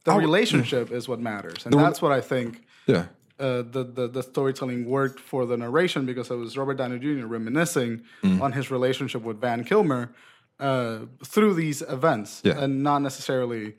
The relationship is what matters, and that's what I think Yeah. uh, the, the the storytelling worked for the narration because it was Robert Downey Jr. reminiscing Mm. on his relationship with Val Kilmer uh, through these events, Yeah. and not necessarily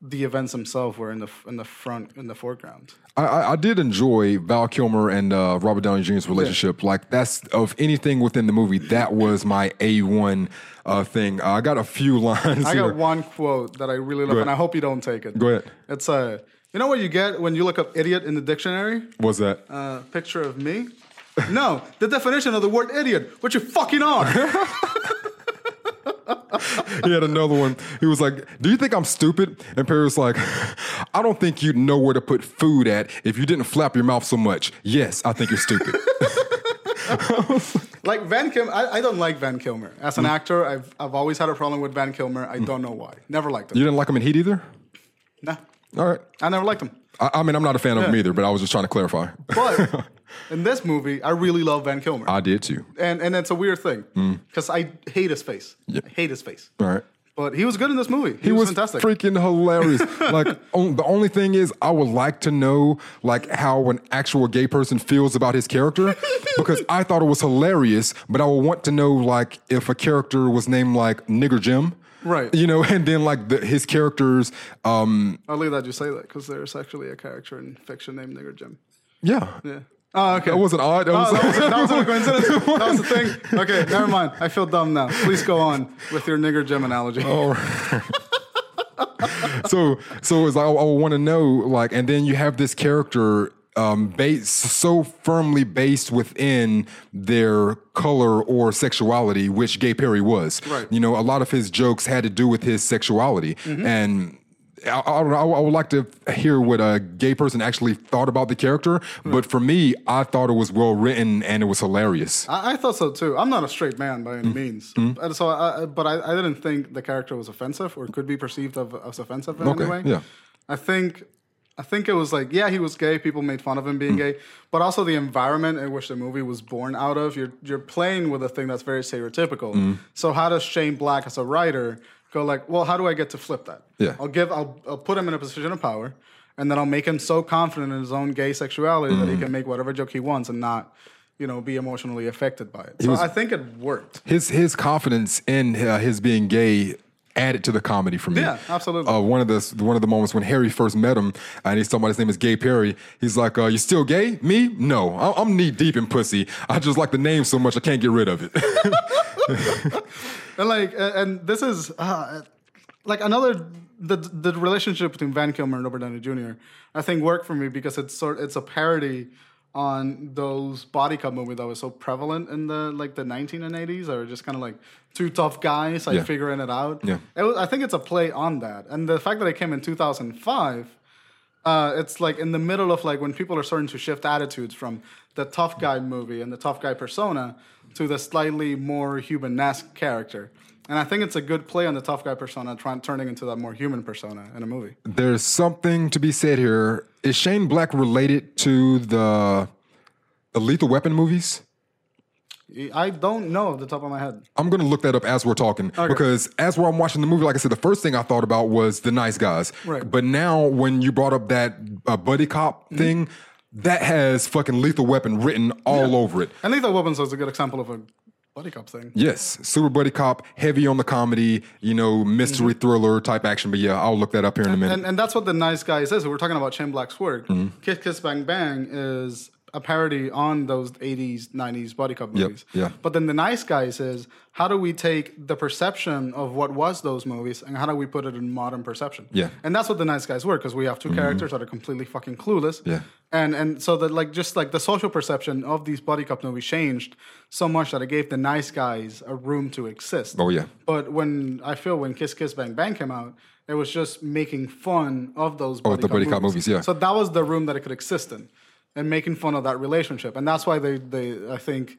the events themselves were in the in the front in the foreground. I, I, did enjoy Val Kilmer and uh, Robert Downey Jr.'s relationship. Like that's of anything within the movie, that was my A one uh, thing. Uh, I got a few [LAUGHS] lines I here. got one quote that I really love, and I hope you don't take it. Go ahead. It's a you know what you get when you look up idiot in the dictionary? Was that? Uh, picture of me. No, the definition of the word idiot, what you fucking are. [LAUGHS] [LAUGHS] he had another one. He was like, "Do you think I'm stupid?" And Perry was like, [LAUGHS] "I don't think you'd know where to put food at if you didn't flap your mouth so much." Yes, I think you're stupid. [LAUGHS] Like Val Kilmer, I, I don't like Val Kilmer as Mm. an actor. I've I've always had a problem with Val Kilmer. I don't know why. Never liked him. you didn't like him in Heat either. Nah, All right. I never liked him. I, I mean, I'm not a fan of him either, but I was just trying to clarify. But in this movie, I really love Val Kilmer, I did too. and and it's a weird thing Mm. because I hate his face. I hate his face. All right. But he was good in this movie. He, He was, was fantastic. freaking hilarious. [LAUGHS] like on, the only thing is, I would like to know like how an actual gay person feels about his character [LAUGHS] because I thought it was hilarious. But I would want to know like if a character was named like Nigger Jim, Right. You know, [LAUGHS] and then like the, his characters. Um, I'll leave that you say that because there's actually a character in fiction named Nigger Jim. yeah, Yeah. Oh, okay. that wasn't odd. That was, Oh, that, was, that wasn't a coincidence. That was [LAUGHS] [LAUGHS] the thing. Okay, never mind. I feel dumb now. Please go on with your nigger Jim analogy. Oh. [LAUGHS] so so it's like I, I want to know like and then you have this character um based so firmly based within their color or sexuality which gay perry was Right. you know a lot of his jokes had to do with his sexuality and I, I, I would like to hear what a gay person actually thought about the character, hmm. but for me, I thought it was well written and it was hilarious. I, I thought so too. I'm not a straight man by any hmm. means, hmm. and so I, but I, I didn't think the character was offensive or could be perceived of, as offensive in Okay, any way. yeah. I think. I think it was like, yeah, he was gay. People made fun of him being gay, but also the environment in which the movie was born out of. You're you're playing with a thing that's very stereotypical. So how does Shane Black, as a writer, go like, well, how do I get to flip that? Yeah. I'll give, I'll, I'll put him in a position of power, and then I'll make him so confident in his own gay sexuality that he can make whatever joke he wants and not, you know, be emotionally affected by it. So was- I think it worked. his his confidence in uh, his being gay added to the comedy for me. Yeah, absolutely. Uh, one of the one of the moments when Harry first met him, and he's talking about his name is Gay Perry. He's like, uh, "You still gay? Me? No, I- I'm knee deep in pussy. I just like the name so much I can't get rid of it." [LAUGHS] And like, and this is uh, like another the the relationship between Val Kilmer and Robert Downey Jr. I think worked for me because it's sort it's a parody on those buddy cop movies that was so prevalent in the like the 1980s or just kind of like two tough guys like Yeah. figuring it out. Yeah. It was, I think it's a play on that, and the fact that it came in 2005. Uh, it's like in the middle of like when people are starting to shift attitudes from the tough guy movie and the tough guy persona to the slightly more human-esque character. And I think it's a good play on the tough guy persona, trying turning into that more human persona in a movie. There's something to be said here. Is Shane Black related to the the Lethal Weapon movies? I don't know off the top of my head. I'm gonna look that up as we're talking because as we're I'm watching the movie, like I said, the first thing I thought about was the nice guys. Right. But now when you brought up that uh, buddy cop Mm-hmm. thing, that has fucking Lethal Weapon written all over it. And Lethal Weapons is a good example of a buddy cop thing. Yes, super buddy cop, heavy on the comedy, you know, mystery thriller type action. But yeah, I'll look that up here in a minute. Mm-hmm. And, and that's what the nice guys says. We're talking about Shane Black's work. Mm-hmm. Kiss Kiss Bang Bang is a parody on those 80s, 90s buddy cop movies. yeah. But then the nice guys is how do we take the perception of what was those movies and how do we put it in modern perception? Yeah. Mm-hmm. And that's what the nice guys were because we have 2 characters that are completely fucking clueless. Yeah. And and so that like just like the social perception of these buddy cop movies changed so much that it gave the nice guys a room to exist. Oh, yeah. But when I feel when Kiss Kiss Bang Bang came out, it was just making fun of those buddy Oh, the buddy cop movies, yeah. So that was the room that it could exist in, and making fun of that relationship, and that's why they they I think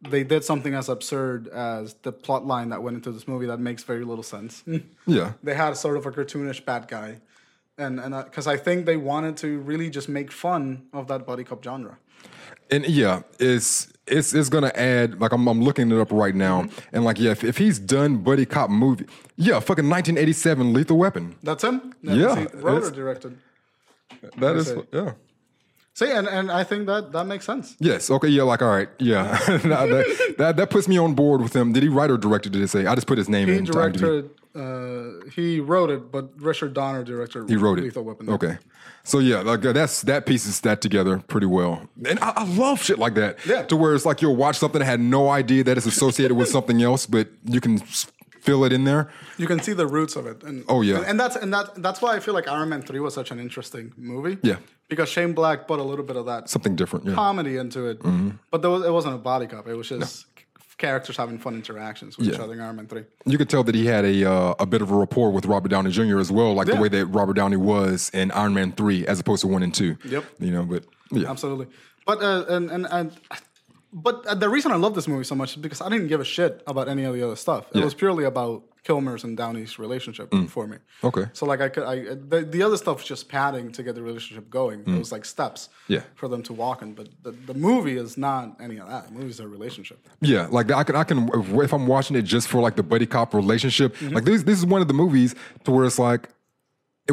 they did something as absurd as the plot line that went into this movie that makes very little sense. [LAUGHS] yeah, they had sort of a cartoonish bad guy, and and because I think they wanted to really just make fun of that buddy cop genre. and yeah, it's it's it's gonna add like I'm I'm looking it up right now, Mm-hmm. and like yeah, if, if he's done buddy cop movie, yeah, fucking 1987 Lethal Weapon. That's him. Yeah, he wrote or directed. That is yeah. See, and, and I think that that makes sense. Yes. Okay. Yeah. Like, all right. Yeah. [LAUGHS] that, that that puts me on board with him. Did he write or directed? Did it say? I just put his name He in. directed. Uh, he wrote it, but Richard Donner directed. He wrote it. Lethal Weapon. Okay. So yeah, like uh, that's that pieces that together pretty well, and I, I love shit like that. Yeah. To where it's like you'll watch something that had no idea that it's associated with something else, but you can feel it in there. You can see the roots of it. And, Oh, yeah. and, and that's and that that's why I feel like Iron Man Three was such an interesting movie. Yeah. because Shane Black put a little bit of that Something different. Yeah. comedy into it, Mm-hmm. but there was, it wasn't a buddy cop. It was just characters having fun interactions with each other in Iron Man Three. You could tell that he had a uh, a bit of a rapport with Robert Downey Jr. as well, like the way that Robert Downey was in Iron Man three as opposed to one and two. Yep. You know, but yeah. Absolutely. But uh, and and and. But uh, the reason I love this movie so much is because I didn't give a shit about any of the other stuff. It Yeah. was purely about Kilmer's and Downey's relationship for me. Okay. So like I could, I the, the other stuff was just padding to get the relationship going. It was like steps, Yeah. for them to walk in. But the, the movie is not any of that. The movie is a relationship. Yeah, like I can, I can, if I'm watching it just for like the buddy cop relationship, Mm-hmm. like this, this is one of the movies to where it's like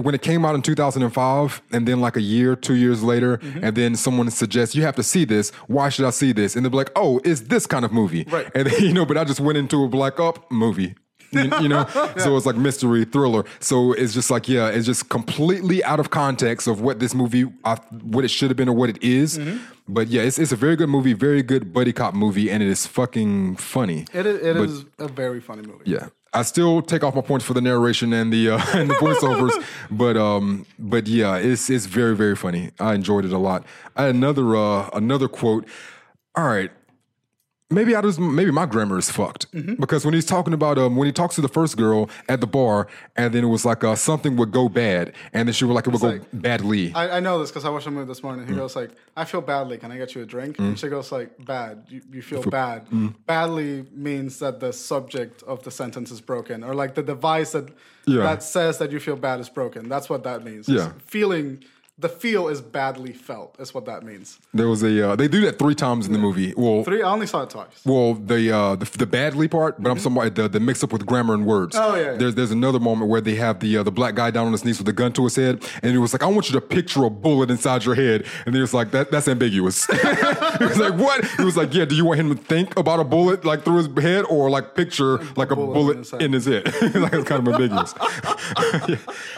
when it came out in 2005, and then like a year, two years later, Mm-hmm. and then someone suggests you have to see this. Why should I see this? And they're like, oh, it's this kind of movie, Right. And then, [LAUGHS] you know, but I just went into a black up movie. You, you know, [LAUGHS] so it's like mystery thriller. So it's just like, yeah, it's just completely out of context of what this movie, I, what it should have been or what it is. Mm-hmm. But yeah, it's, it's a very good movie, very good buddy cop movie, and it is fucking funny. It is, it But- is a very funny movie. Yeah. I still take off my points for the narration and the uh, [LAUGHS] and the voiceovers, [LAUGHS] but um, but yeah, it's it's very very funny. I enjoyed it a lot. I had another uh, another quote. All right, maybe I just maybe my grammar is fucked Mm-hmm. because when he's talking about um when he talks to the first girl at the bar and then it was like uh, something would go bad and then she was like it would go like- badly. I, I know this because I watched the movie this morning. He Mm. goes like, "I feel badly. Can I get you a drink?" And she goes like, "Bad. You, you feel bad. Mm. Badly means that the subject of the sentence is broken, or like the device that Yeah. that says that you feel bad is broken. That's what that means. Yeah. It's feeling the feel is badly felt. Is what that means. there was a uh, they do that three times in the movie. Well, Three. I only saw it twice. Well, the uh, the, the badly part, but I'm talking about the, the mix up with grammar and words. Mm-hmm. Oh, yeah, yeah. There's there's another moment where they have the uh, the black guy down on his knees with a gun to his head, and it was like, I want you to picture a bullet inside your head, and he was like, that that's ambiguous. [LAUGHS] he was like, what? He was like, yeah. Do you want him to think about a bullet like through his head, or like picture like a bullet bullet in his head. in his head? [LAUGHS] like it's kind of ambiguous. [LAUGHS] yeah.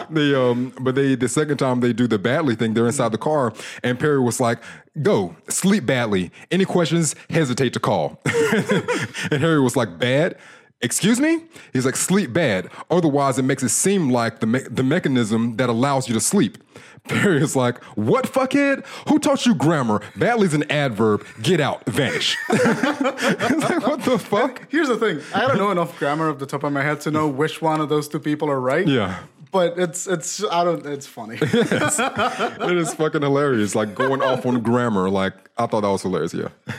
They um, but they the second time they do the badly thing, they're inside the car, and Perry was like, "Go sleep badly. Any questions? Hesitate to call." [LAUGHS] and Harry was like, "Bad." Excuse me? He's like, sleep bad. Otherwise, it makes it seem like the me- the mechanism that allows you to sleep. [LAUGHS] Perry is like, what fuckhead? Who taught you grammar? Badly's an adverb. Get out. Vanish. [LAUGHS] Like, what the fuck? Here's the thing. I don't know enough grammar off the top of my head to know which one of those two people are right. Yeah. But it's it's I don't it's funny. [LAUGHS] it is fucking hilarious. Like going off on grammar. Like I thought that was hilarious. Yeah. [LAUGHS]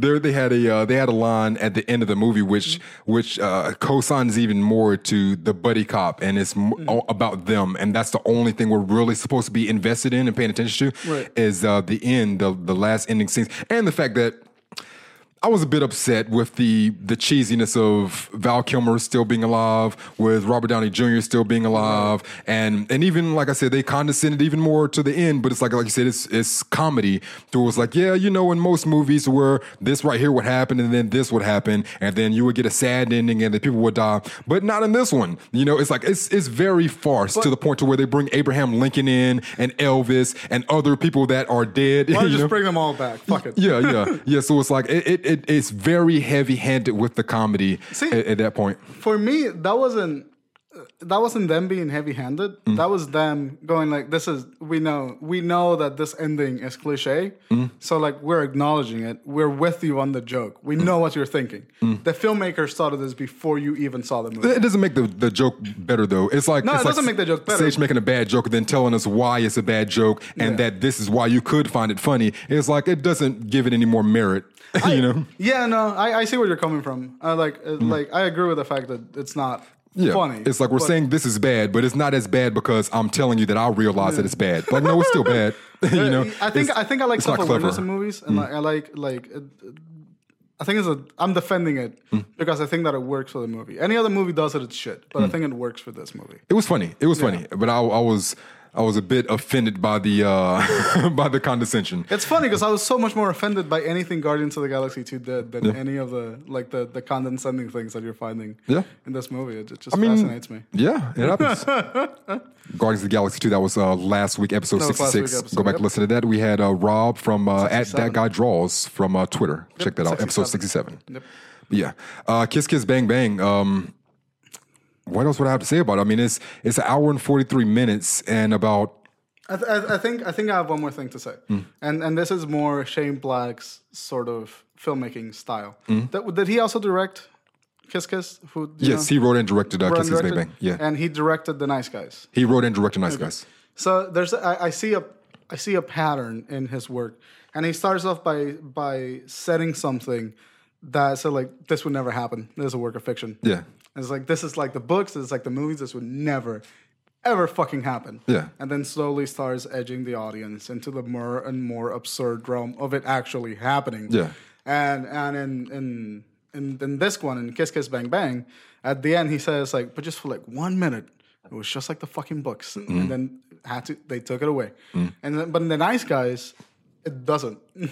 There they had a uh, they had a line at the end of the movie which which uh, co-signs even more to the buddy cop and it's m- Mm. about them and that's the only thing we're really supposed to be invested in and paying attention to Right. is uh, the end the the last ending scenes and the fact that I was a bit upset with the the cheesiness of Val Kilmer still being alive, with Robert Downey Jr. still being alive, and and even like I said, they condescended even more to the end. But it's like like you said, it's it's comedy. So it was like, yeah, you know, in most movies where this right here would happen, and then this would happen, and then you would get a sad ending, and the people would die. But not in this one. You know, it's like it's it's very farce to the point to where they bring Abraham Lincoln in and Elvis and other people that are dead. [LAUGHS] Why don't you you know? just bring them all back? Fuck it. Yeah, yeah, yeah. So it's like it, it, it it's very heavy handed with the comedy See- at, at that point. For me, that wasn't that wasn't them being heavy handed. Mm. That was them going like, "This is we know we know that this ending is cliche, Mm. so like we're acknowledging it. We're with you on the joke. We Mm. know what you're thinking. The filmmakers thought of this before you even saw the movie. It doesn't make the, the joke better though. It's like No, it's it doesn't make the joke better. Sage making a bad joke and then telling us why it's a bad joke and Yeah. that this is why you could find it funny. It's like it doesn't give it any more merit. [LAUGHS] you know? Yeah, no, I, I see where you're coming from. I like uh, like I agree with the fact that it's not Mm. Yeah, funny. it's like we're but- saying this is bad, but it's not as bad because I'm telling you that I realize that it's bad. But no, it's still bad. [LAUGHS] [LAUGHS] you know, I think I think I like self awareness clever. Mm. in movies, and like, I like like. uh, I think it's a. I'm defending it Mm. because I think that it works for the movie. Any other movie does it, it's shit. But I Mm. think it works for this movie. It was funny. It was funny, but I, I was I was a bit offended by the uh, [LAUGHS] by the condescension. It's funny because I was so much more offended by anything Guardians of the Galaxy 2 did than any of the like the the condescending things that you're finding Yeah. in this movie. It, it just mean, fascinates me. Yeah, it happens. [LAUGHS] Guardians of the Galaxy 2, that was uh, last week, episode That 66. Go back yep. and listen to that. We had uh, Rob from uh, at That Guy Draws from uh, Twitter. Check that out, episode 67. Yep. Yeah. Uh, Kiss Kiss Bang Bang. Um, what else would I have to say about it? I mean, it's it's an hour and 43 minutes and about. I, th- I I think I think I have one more thing to say, Hmm. and and this is more Shane Black's sort of filmmaking style. Hmm. That, did he also direct Kiss Kiss? Who Yes, know, he wrote and directed uh, Kiss Kiss Bang? Bang. Yeah. and he directed The Nice Guys. He wrote and directed Nice Guys. So there's I see a I see a pattern in his work, and he starts off by by setting something that so like this would never happen. This is a work of fiction. Yeah. It's like this is like the books. It's like the movies. This would never, ever fucking happen. Yeah. And then slowly starts edging the audience into the more and more absurd realm of it actually happening. Yeah. And and in in in, in this one in Kiss Kiss Bang Bang, at the end he says like, but just for like one minute, it was just like the fucking books, Mm-hmm. and then had to they took it away. Mm. And then, but in the Nice Guys, it doesn't. [LAUGHS]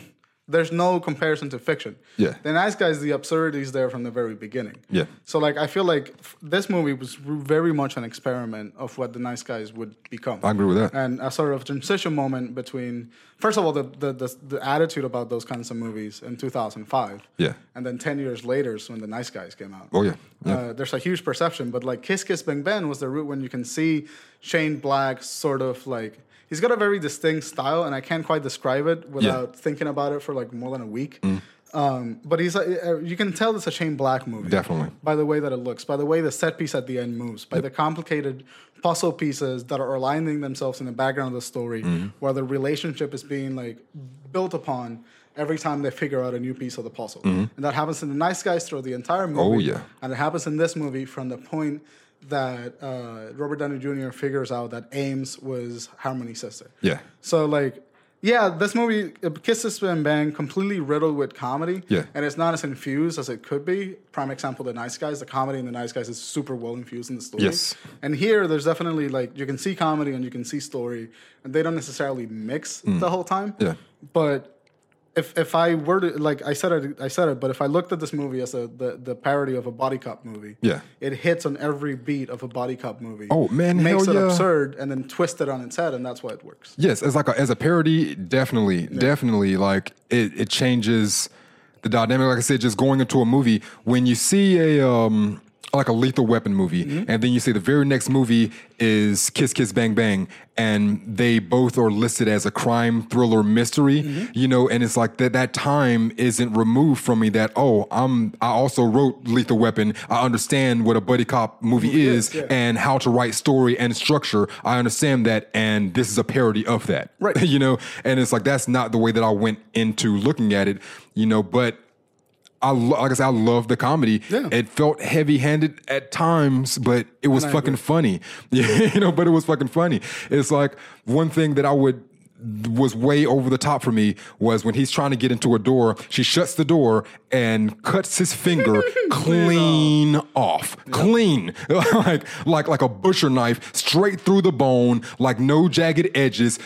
There's no comparison to fiction. Yeah. The Nice Guys, the absurdity is there from the very beginning. Yeah. So like I feel like f- this movie was very much an experiment of what the Nice Guys would become. I agree with that. And a sort of transition moment between first of all the the, the, the attitude about those kinds of movies in 2005. Yeah. And then 10 years later is when the Nice Guys came out. Oh, yeah. Yeah. Uh, there's a huge perception, but like Kiss Kiss Bang Bang was the route when you can see Shane Black sort of like he's got a very distinct style, and I can't quite describe it without thinking about it for like more than a week. Mm. Um, but he's a, uh, you can tell it's a Shane Black movie, Definitely. by the way that it looks, by the way the set piece at the end moves, by the complicated puzzle pieces that are aligning themselves in the background of the story, Mm-hmm. where the relationship is being like built upon every time they figure out a new piece of the puzzle, and that happens in the Nice Guys through the entire movie. Mm-hmm. Oh, yeah. and it happens in this movie from the point that uh, Robert Downey Jr. figures out that Ames was Harmony's sister. Yeah. So like, yeah, this movie, Kisses and Bang completely riddled with comedy. Yeah. And it's not as infused as it could be. Prime example, The Nice Guys. The comedy in The Nice Guys is super well infused in the story. Yes. And here, there's definitely like you can see comedy and you can see story, and they don't necessarily mix the whole time. Mm. Yeah. But if if I were to like I said it I said it, but if I looked at this movie as a the, the parody of a buddy cop movie, Yeah. it hits on every beat of a buddy cop movie. Oh, man, makes it yeah. absurd and then twist it on its head, and that's why it works. Yes, as like a, as a parody, definitely, definitely. Like it, it changes the dynamic. Like I said, just going into a movie when you see a um like a lethal weapon movie Mm-hmm. and then you say the very next movie is kiss kiss bang bang and they both are listed as a crime thriller mystery Mm-hmm. you know and it's like that that time isn't removed from me that oh i'm i also wrote lethal weapon i understand what a buddy cop movie is yeah. and how to write story and structure i understand that and this is a parody of that Right. [LAUGHS] you know and it's like that's not the way that i went into looking at it you know but I lo- like I said, I love the comedy. Yeah. It felt heavy handed at times, but it was fucking agree. funny. [LAUGHS] you know, but it was fucking funny. It's like one thing that I would was way over the top for me was when he's trying to get into a door, she shuts the door and cuts his finger [LAUGHS] clean off. Clean. [LAUGHS] like like like a butcher knife straight through the bone, like no jagged edges,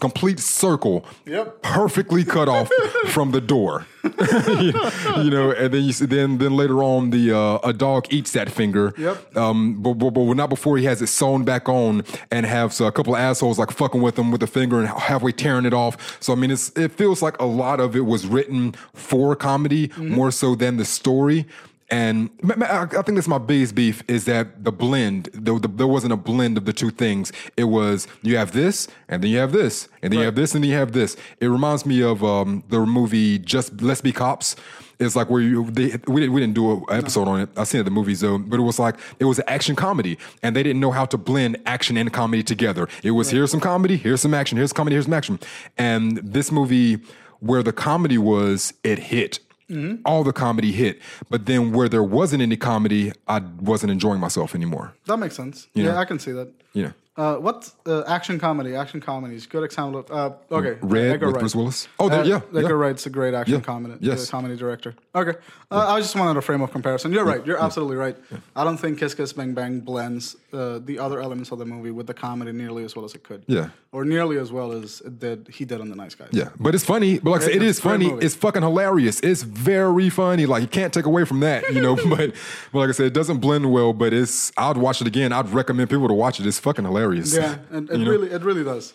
complete circle. Yep. Perfectly cut off from the door. [LAUGHS] you know, and then you see, then then later on the uh, a dog eats that finger. Yep. Um, but, but, but not before he has it sewn back on and has a couple of assholes like fucking with him with the finger and halfway tearing it off. So I mean, it's it feels like a lot of it was written for comedy more so than the story. And I I think that's my biggest beef is that the blend, there, there wasn't a blend of the two things. It was you have this, and then you have this, and then you have this, and then you have this. It reminds me of um, the movie Just Let's Be Cops. It's like where you they, we didn't we didn't do an episode on it. I've seen it the movies though, but it was like it was an action comedy, and they didn't know how to blend action and comedy together. It was here's some comedy, here's some action, here's comedy, here's some action, and this movie where the comedy was, it hit. Mm-hmm. All the comedy hit, but then where there wasn't any comedy, I wasn't enjoying myself anymore. That makes sense. Yeah. Yeah, I can see that. You know, Uh, what uh, action comedy? Action comedies. Good example. Of, uh, okay, Red Edgar with Wright. Bruce Willis. Oh, there- Uh, yeah, Edgar yeah. Wright's a great action Yeah, comedy. yes. uh, comedy director. Okay, uh, I just wanted a frame of comparison. You're right. You're absolutely right. I don't think Kiss Kiss Bang Bang blends uh, the other elements of the movie with the comedy nearly as well as it could. Yeah. or nearly as well as it did. He did on the Nice Guys. Yeah, but it's funny. But like I said, It's is funny. movie. It's fucking hilarious. It's very funny. Like you can't take away from that, you know. [LAUGHS] but, but like I said, it doesn't blend well. But it's. I'd watch it again. I'd recommend people to watch it. It's fucking hilarious. Yeah, [LAUGHS] and it You know? really, it really does.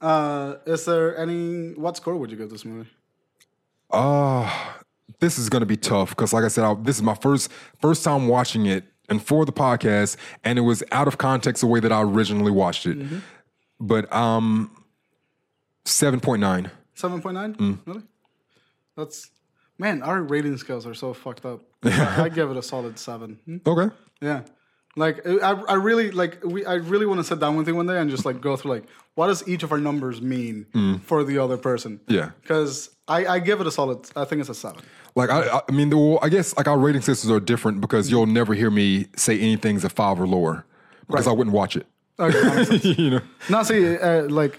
Uh, is there any? What score would you give this movie? Uh, this is gonna be tough because, like I said, I, this is my first first time watching it, and for the podcast, and it was out of context the way that I originally watched it. Mm-hmm. But um, seven point nine. Seven point nine. Mm. Really? That's man. Our rating scales are so fucked up. [LAUGHS] I, I give it a solid seven. Hmm? Okay. Yeah. Like I, I really like we. I really want to sit down with you one day and just like go through like what does each of our numbers mean for the other person. Mm. Yeah. Because I, I give it a solid. I think it's a seven. Like I, I mean, well, I guess like our rating systems are different because you'll never hear me say anything's a five or lower because I wouldn't watch it. Okay. that makes sense. [LAUGHS] you know. Now, see, uh, like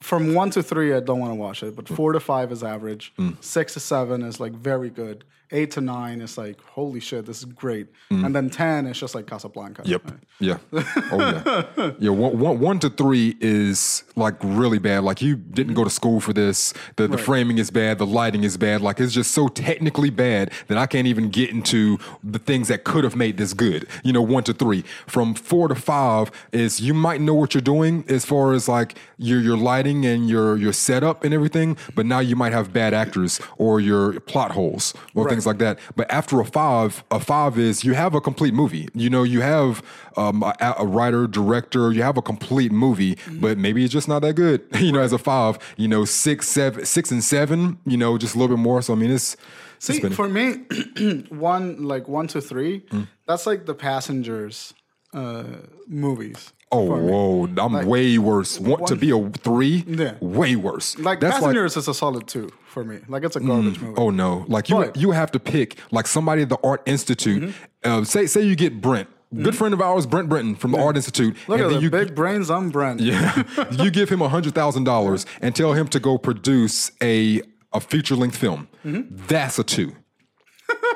from one to three, I don't want to watch it, but four to five is average. Mm. Six to seven is like very good. Eight to nine is like holy shit, this is great. Mm. And then ten is just like Casablanca. Yep. Yeah. [LAUGHS] Oh yeah. Yeah. One, one, one to three is like really bad. Like you didn't go to school for this. The the framing is bad. The lighting is bad. Like it's just so technically bad that I can't even get into the things that could have made this good. You know, one to three. From four to five is you might know what you're doing as far as like your your lighting and your your setup and everything, but now you might have bad actors or your plot holes or things like that. But after a five, a five is you have a complete movie. You know, you have um, a, a writer, director, you have a complete movie, but maybe it's just not that good. [LAUGHS] you know, as a five, you know, six, seven, six and seven, you know, just a little bit more. So I mean, it's, See, for me, [CLEARS THROAT] one like one to three, Mm. that's like the passengers uh, movies. Oh whoa, I'm way worse. Want to be a three? Yeah. way worse. Like That's like passengers is a solid two for me. Like it's a garbage movie. Oh no! Like you, But- you have to pick like somebody at the Art Institute. Mm-hmm. Uh, say, say you get Brent, good friend of ours, Brent Brenton from the Art Institute, Look and at then the you, big brains on Brent. yeah, [LAUGHS] you give him hundred thousand dollars and tell him to go produce a a feature length film. Mm-hmm. That's a two.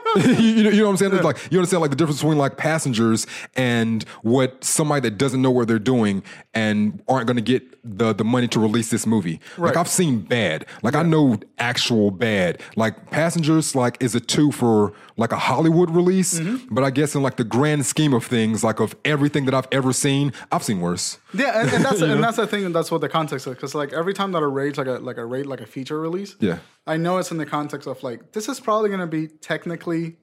[LAUGHS] you, you know, what I'm saying? It's Like you understand like the difference between like passengers and what somebody that doesn't know what they're doing and aren't going to get the the money to release this movie. Like I've seen bad. Like I know actual bad. Like passengers like is a two for like a Hollywood release, Mm-hmm. but I guess in like the grand scheme of things, like of everything that I've ever seen, I've seen worse. Yeah, and, and that's [LAUGHS] and that's the thing, and that's what the context is. Because like every time that I rate like a like a rate like a feature release, Yeah. I know it's in the context of like this is probably going to be technically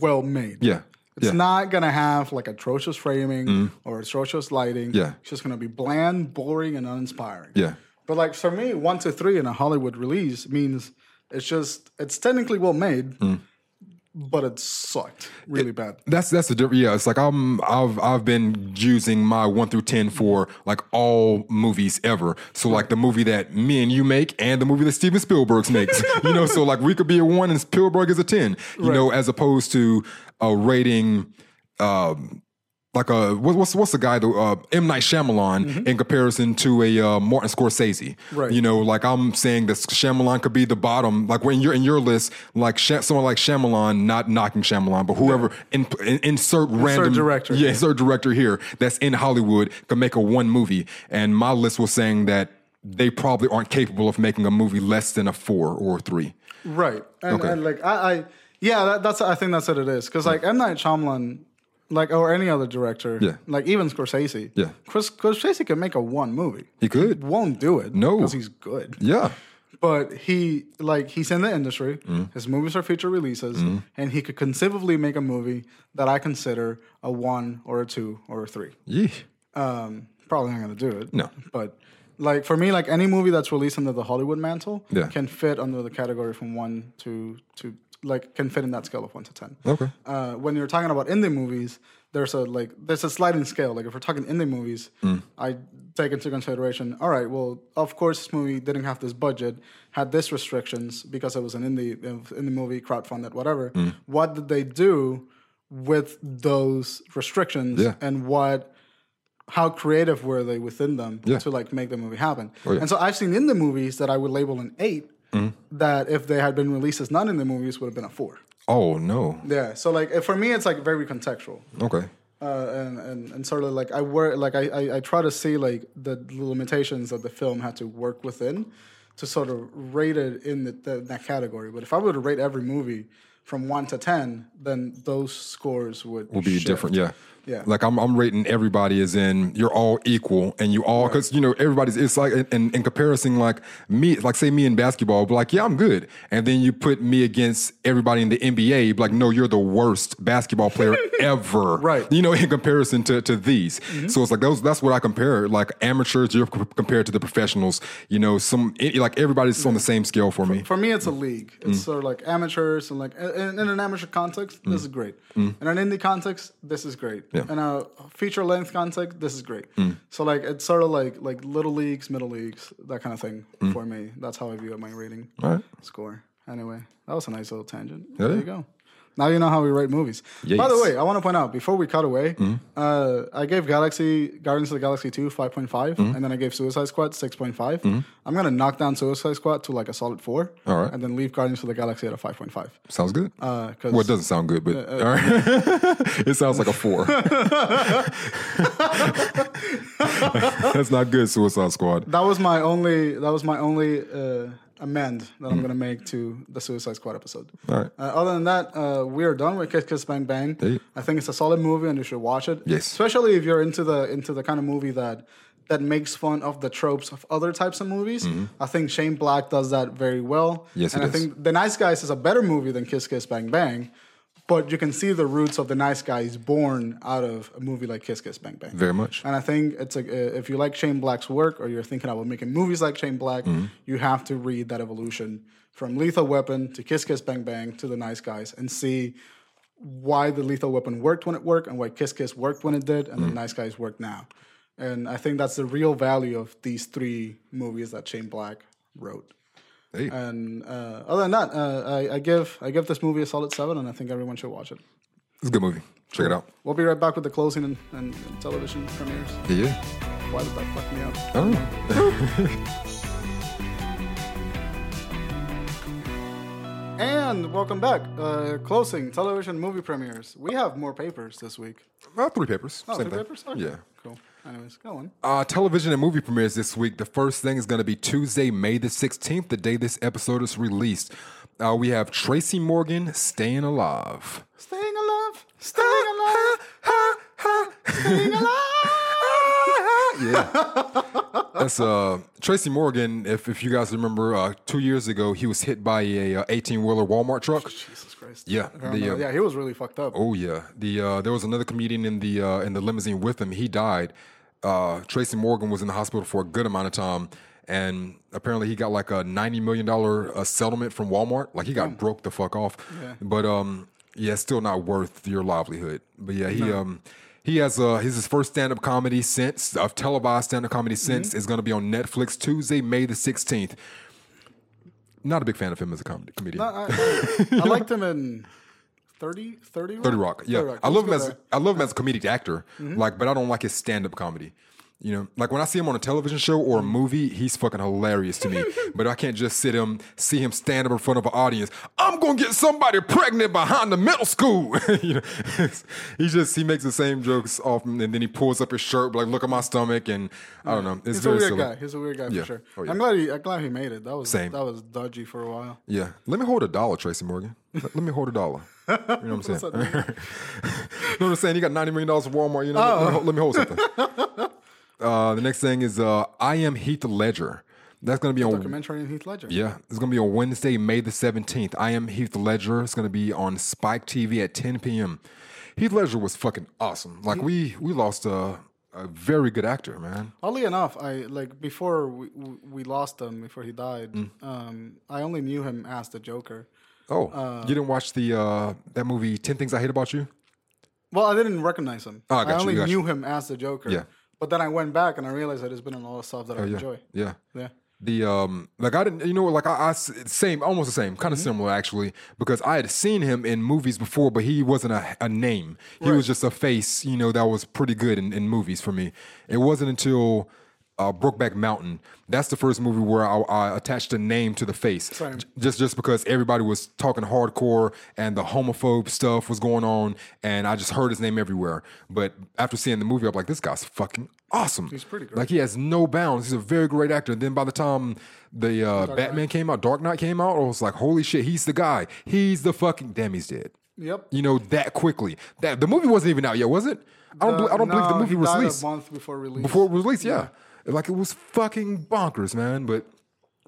well made. Yeah. It's Yeah. Mm. not gonna have like atrocious framing or atrocious lighting. Yeah. It's just gonna be bland, boring, and uninspiring. Yeah. But like for me, one to three in a Hollywood release means it's just it's technically well made, Mm. But it sucked really bad. That's that's the difference. Yeah, it's like I'm I've I've been using my one through ten for like all movies ever. So like the movie that me and you make and the movie that Steven Spielberg makes. you know, so like we could be a one and Spielberg is a ten. You know, as opposed to a rating. Um, like a what's what's the guy the uh, M Night Shyamalan in comparison to a uh, Martin Scorsese. Right. You know, like I'm saying that Shyamalan could be the bottom. Like when you're in your list, like Sha- someone like Shyamalan, not knocking Shyamalan, but whoever in, in, insert random director. Yeah, insert director here that's in Hollywood could make a one movie. And my list was saying that they probably aren't capable of making a movie less than a four or a three. Right. And, Okay. and like I, I yeah, that, that's I think that's what it is. Because like M Night Shyamalan, like or any other director, Yeah. like even Scorsese, Yeah. Chris Scorsese can make a one movie. He could. Won't do it. No. because he's good. Yeah. But he like he's in the industry. Mm. His movies are feature releases, and he could conceivably make a movie that I consider a one or a two or a three. Yeah. Um, probably not gonna do it. No. but like for me, like any movie that's released under the Hollywood mantle Yeah. can fit under the category from one to to like can fit in that scale of one to ten. Okay. Uh, when you're talking about indie movies, there's a like there's a sliding scale. Like if we're talking indie movies, Mm. I take into consideration. All right, well, of course, this movie didn't have this budget, had this restrictions because it was an indie indie movie, crowdfunded, whatever. Mm. What did they do with those restrictions, Yeah. and what? How creative were they within them Yeah. Oh, to like make the movie happen? yeah. Mm. And so I've seen indie movies that I would label an eight, that if they had been released as none in the movies would have been a four. Oh no. Yeah. So like for me, it's like very contextual, Okay. uh, and, and and sort of like I work like I, I I try to see like the limitations that the film had to work within to sort of rate it in the, the, that category. But if I were to rate every movie from one to ten, then those scores would will be shift. different. Yeah. Yeah. Like I'm, I'm rating everybody as in you're all equal and you all because you know everybody's it's like in, in comparison like me like say me in basketball but like yeah I'm good and then you put me against everybody in the NBA be like no you're the worst basketball player [LAUGHS] ever Right. you know in comparison to to these so it's like those that's what I compare like amateurs you're c- compared to the professionals you know some it, like everybody's on the same scale for me For me, it's a league. It's Mm. sort of like amateurs and like in, in an amateur context, this is great. In an indie context, this is great. Mm. Yeah. Mm. In a feature length context, this is great. So like it's sort of like like little leagues, middle leagues, that kind of thing Mm. for me. That's how I view my rating right score. Anyway, that was a nice little tangent. Yeah. There you go. Now you know how we rate movies. By the Mm-hmm. way, I want to point out before we cut away, uh, I gave Galaxy Guardians of the Galaxy 2 5.5, Mm-hmm. and then I gave Suicide Squad 6.5. I'm gonna knock down Suicide Squad to like a solid four, All right. and then leave Guardians of the Galaxy at a 5.5. sounds good Uh, well it doesn't sound good but all right [LAUGHS] [LAUGHS] it sounds like a four [LAUGHS] that's not good Suicide Squad that was my only that was my only uh, amend that I'm gonna make to the Suicide Squad episode. all right Uh, other than that, uh, we are done with Kiss Kiss Bang Bang. Hey. I think it's a solid movie, and you should watch it. Yes. especially if you're into the into the kind of movie that that makes fun of the tropes of other types of movies. I think Shane Black does that very well. Mm-hmm. Yes, and I is. think The Nice Guys is a better movie than Kiss Kiss Bang Bang. But you can see the roots of The Nice Guys born out of a movie like Kiss Kiss Bang Bang. very much And I think it's a, uh, if you like Shane Black's work or you're thinking about making movies like Shane Black, Mm-hmm. you have to read that evolution from Lethal Weapon to Kiss Kiss Bang Bang to The Nice Guys and see why the Lethal Weapon worked when it worked and why Kiss Kiss worked when it did and Mm-hmm. The Nice Guys work now. And I think that's the real value of these three movies that Shane Black wrote. Hey And uh, other than that, uh, I, I give I give this movie a solid seven, and I think everyone should watch it. it's a good movie check it out We'll be right back with the closing and, and, and television premieres. yeah Why did that fuck me up? I. [LAUGHS] And welcome back. Uh, closing television movie premieres. We have more papers this week. About three papers. Oh, Same three thing. papers? Okay. Yeah. Anyways, go on. Uh, television and movie premieres this week. The first thing is going to be Tuesday, May the 16th, the day this episode is released. Uh, we have Tracy Morgan, Staying Alive. Staying alive. Staying alive. Staying [LAUGHS] alive. Yeah. That's uh Tracy Morgan. If if you guys remember, uh, two years ago he was hit by a eighteen wheeler Walmart truck. Jesus Christ. Yeah, the, uh, yeah, he was really fucked up. Oh yeah, the uh, there was another comedian in the uh, in the limousine with him. He died. Uh, Tracy Morgan was in the hospital for a good amount of time, and apparently he got like a ninety million dollar uh, settlement from Walmart. Like he got broke the fuck off. But um, yeah, still not worth your livelihood. But yeah, he um. He has uh his his first stand up comedy since of televised stand up comedy since is going to be on Netflix Tuesday May the sixteenth. Not a big fan of him as a comedy comedian. I, I, I liked him in 30, 30 Rock? 30 Rock. Yeah. 30 Rock. I love him as there. I love him as a comedic actor. Mm-hmm. Like, but I don't like his stand up comedy. You know, like when I see him on a television show or a mm-hmm. movie, he's fucking hilarious to me. [LAUGHS] but I can't just sit him, see him stand up in front of an audience. I'm gonna get somebody pregnant behind the middle school. [LAUGHS] you know, [LAUGHS] he just he makes the same jokes often, and then he pulls up his shirt, like, look at my stomach, and I don't know. It's He's a weird silly. guy. He's a weird guy Yeah. for sure. Oh, yeah. I'm glad he. I'm glad he made it. That was Same. That was dodgy for a while. Yeah. Let me hold a dollar, Tracy Morgan. Let, let me hold a dollar. You know what I'm saying? [LAUGHS] you know what I'm saying? You got $90 million from Walmart. You know, let, me, hold- let me hold something. [LAUGHS] Uh, the next thing is uh, I Am Heath Ledger. That's going to be on. Documentary in Heath Ledger. Yeah, it's going to be on Wednesday, May the 17th. I Am Heath Ledger. It's going to be on Spike TV at 10 p.m. Heath Ledger was fucking awesome. Like, we, we lost a, a very good actor, man. Oddly enough, I like before we, we we lost him before he died. Mm. Um, I only knew him as the Joker. Oh, you didn't watch the uh, that movie, 10 Things I Hate About You? Well, I didn't recognize him. Oh, I I, you, only got knew him as the Joker. Yeah. But then I went back and I realized that there's been a lot of stuff that I Oh, yeah. enjoy. Yeah. Yeah. The um like I didn't you know like I same almost the same kind of similar actually because I had seen him in movies before but he wasn't a, a name he was just a face you know that was pretty good in, in movies for me it wasn't until uh, Brokeback Mountain that's the first movie where I, I attached a name to the face Same. Just just because everybody was talking hardcore and the homophobe stuff was going on and I just heard his name everywhere but after seeing the movie I'm like this guy's fucking awesome He's pretty great. like he has no bounds. He's a very great actor. And then by the time the uh, Batman came out, Dark Knight came out, I was like, holy shit, he's the guy. He's the fucking damn. He's dead. Yep. You know that quickly. That the movie wasn't even out yet, was it? I don't. bel- I don't believe the movie was released a month before release. before was released. Yeah. Like it was fucking bonkers, man. But.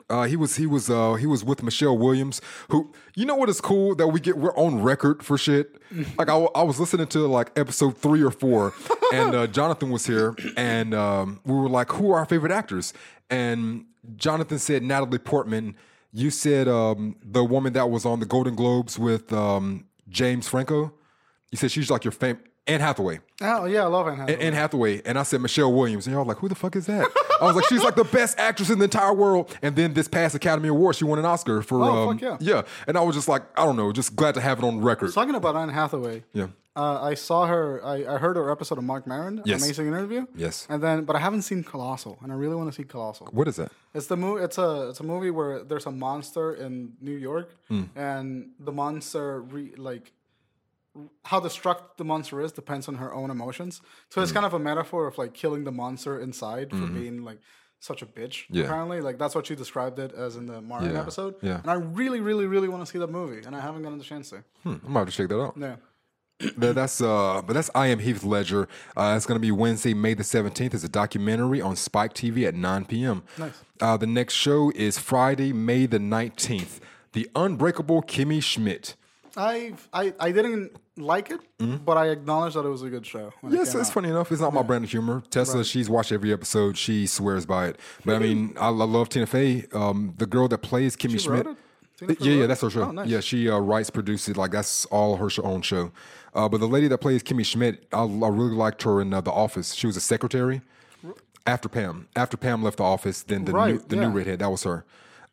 Uh, he was he was uh, he was with Michelle Williams, who you know what is cool that we get we're on record for shit. [LAUGHS] Like I, I was listening to like episode three or four, and uh, Jonathan was here, and um, we were like, "Who are our favorite actors?" And Jonathan said Natalie Portman. You said um, the woman that was on the Golden Globes with um, James Franco. You said she's like your fam. Anne Hathaway. Oh yeah, I love Anne Hathaway. Anne Hathaway, and I said Michelle Williams, and y'all like, who the fuck is that? I was like, she's like the best actress in the entire world. And then this past Academy Award, she won an Oscar for Oh, um, fuck yeah. And I was just like, I don't know, just glad to have it on record. Talking about Anne Hathaway. Yeah. Uh, I saw her. I, I heard her episode of Marc Maron. Yes. Amazing interview. Yes. And then, but I haven't seen Colossal, and I really want to see Colossal. What is that? It's the movie. It's a it's a movie where there's a monster in New York, Hmm. and the monster re, like how destructive the monster is depends on her own emotions. So it's kind of a metaphor of like killing the monster inside for being like such a bitch. Mm-hmm. Yeah. Apparently, like that's what she described it as in the Martin Yeah. episode. Yeah. And I really, really, really want to see that movie, and I haven't gotten the chance to. Hmm, I'm about to check that out. Yeah. [CLEARS THROAT] That- that's uh, but that's I am Heath Ledger. Uh, it's going to be Wednesday, May the seventeenth. It's a documentary on Spike TV at nine p.m. Nice. Uh, the next show is Friday, May the nineteenth. The Unbreakable Kimmy Schmidt. I I I didn't like it, but I acknowledge that it was a good show. it Yes, it's out. funny enough. It's not my brand of humor. Tessa, she's watched every episode. She swears by it. But I mean, I, I love Tina Fey. Um, the girl that plays Kimmy She Schmidt. wrote it? Tina yeah, yeah, that's her show. Oh, nice. Yeah, she uh, writes, produces. Like that's all her own show. Uh, but the lady that plays Kimmy Schmidt, I, I really liked her in uh, The Office. She was a secretary after Pam. After Pam left the office, then the new the yeah. new redhead that was her.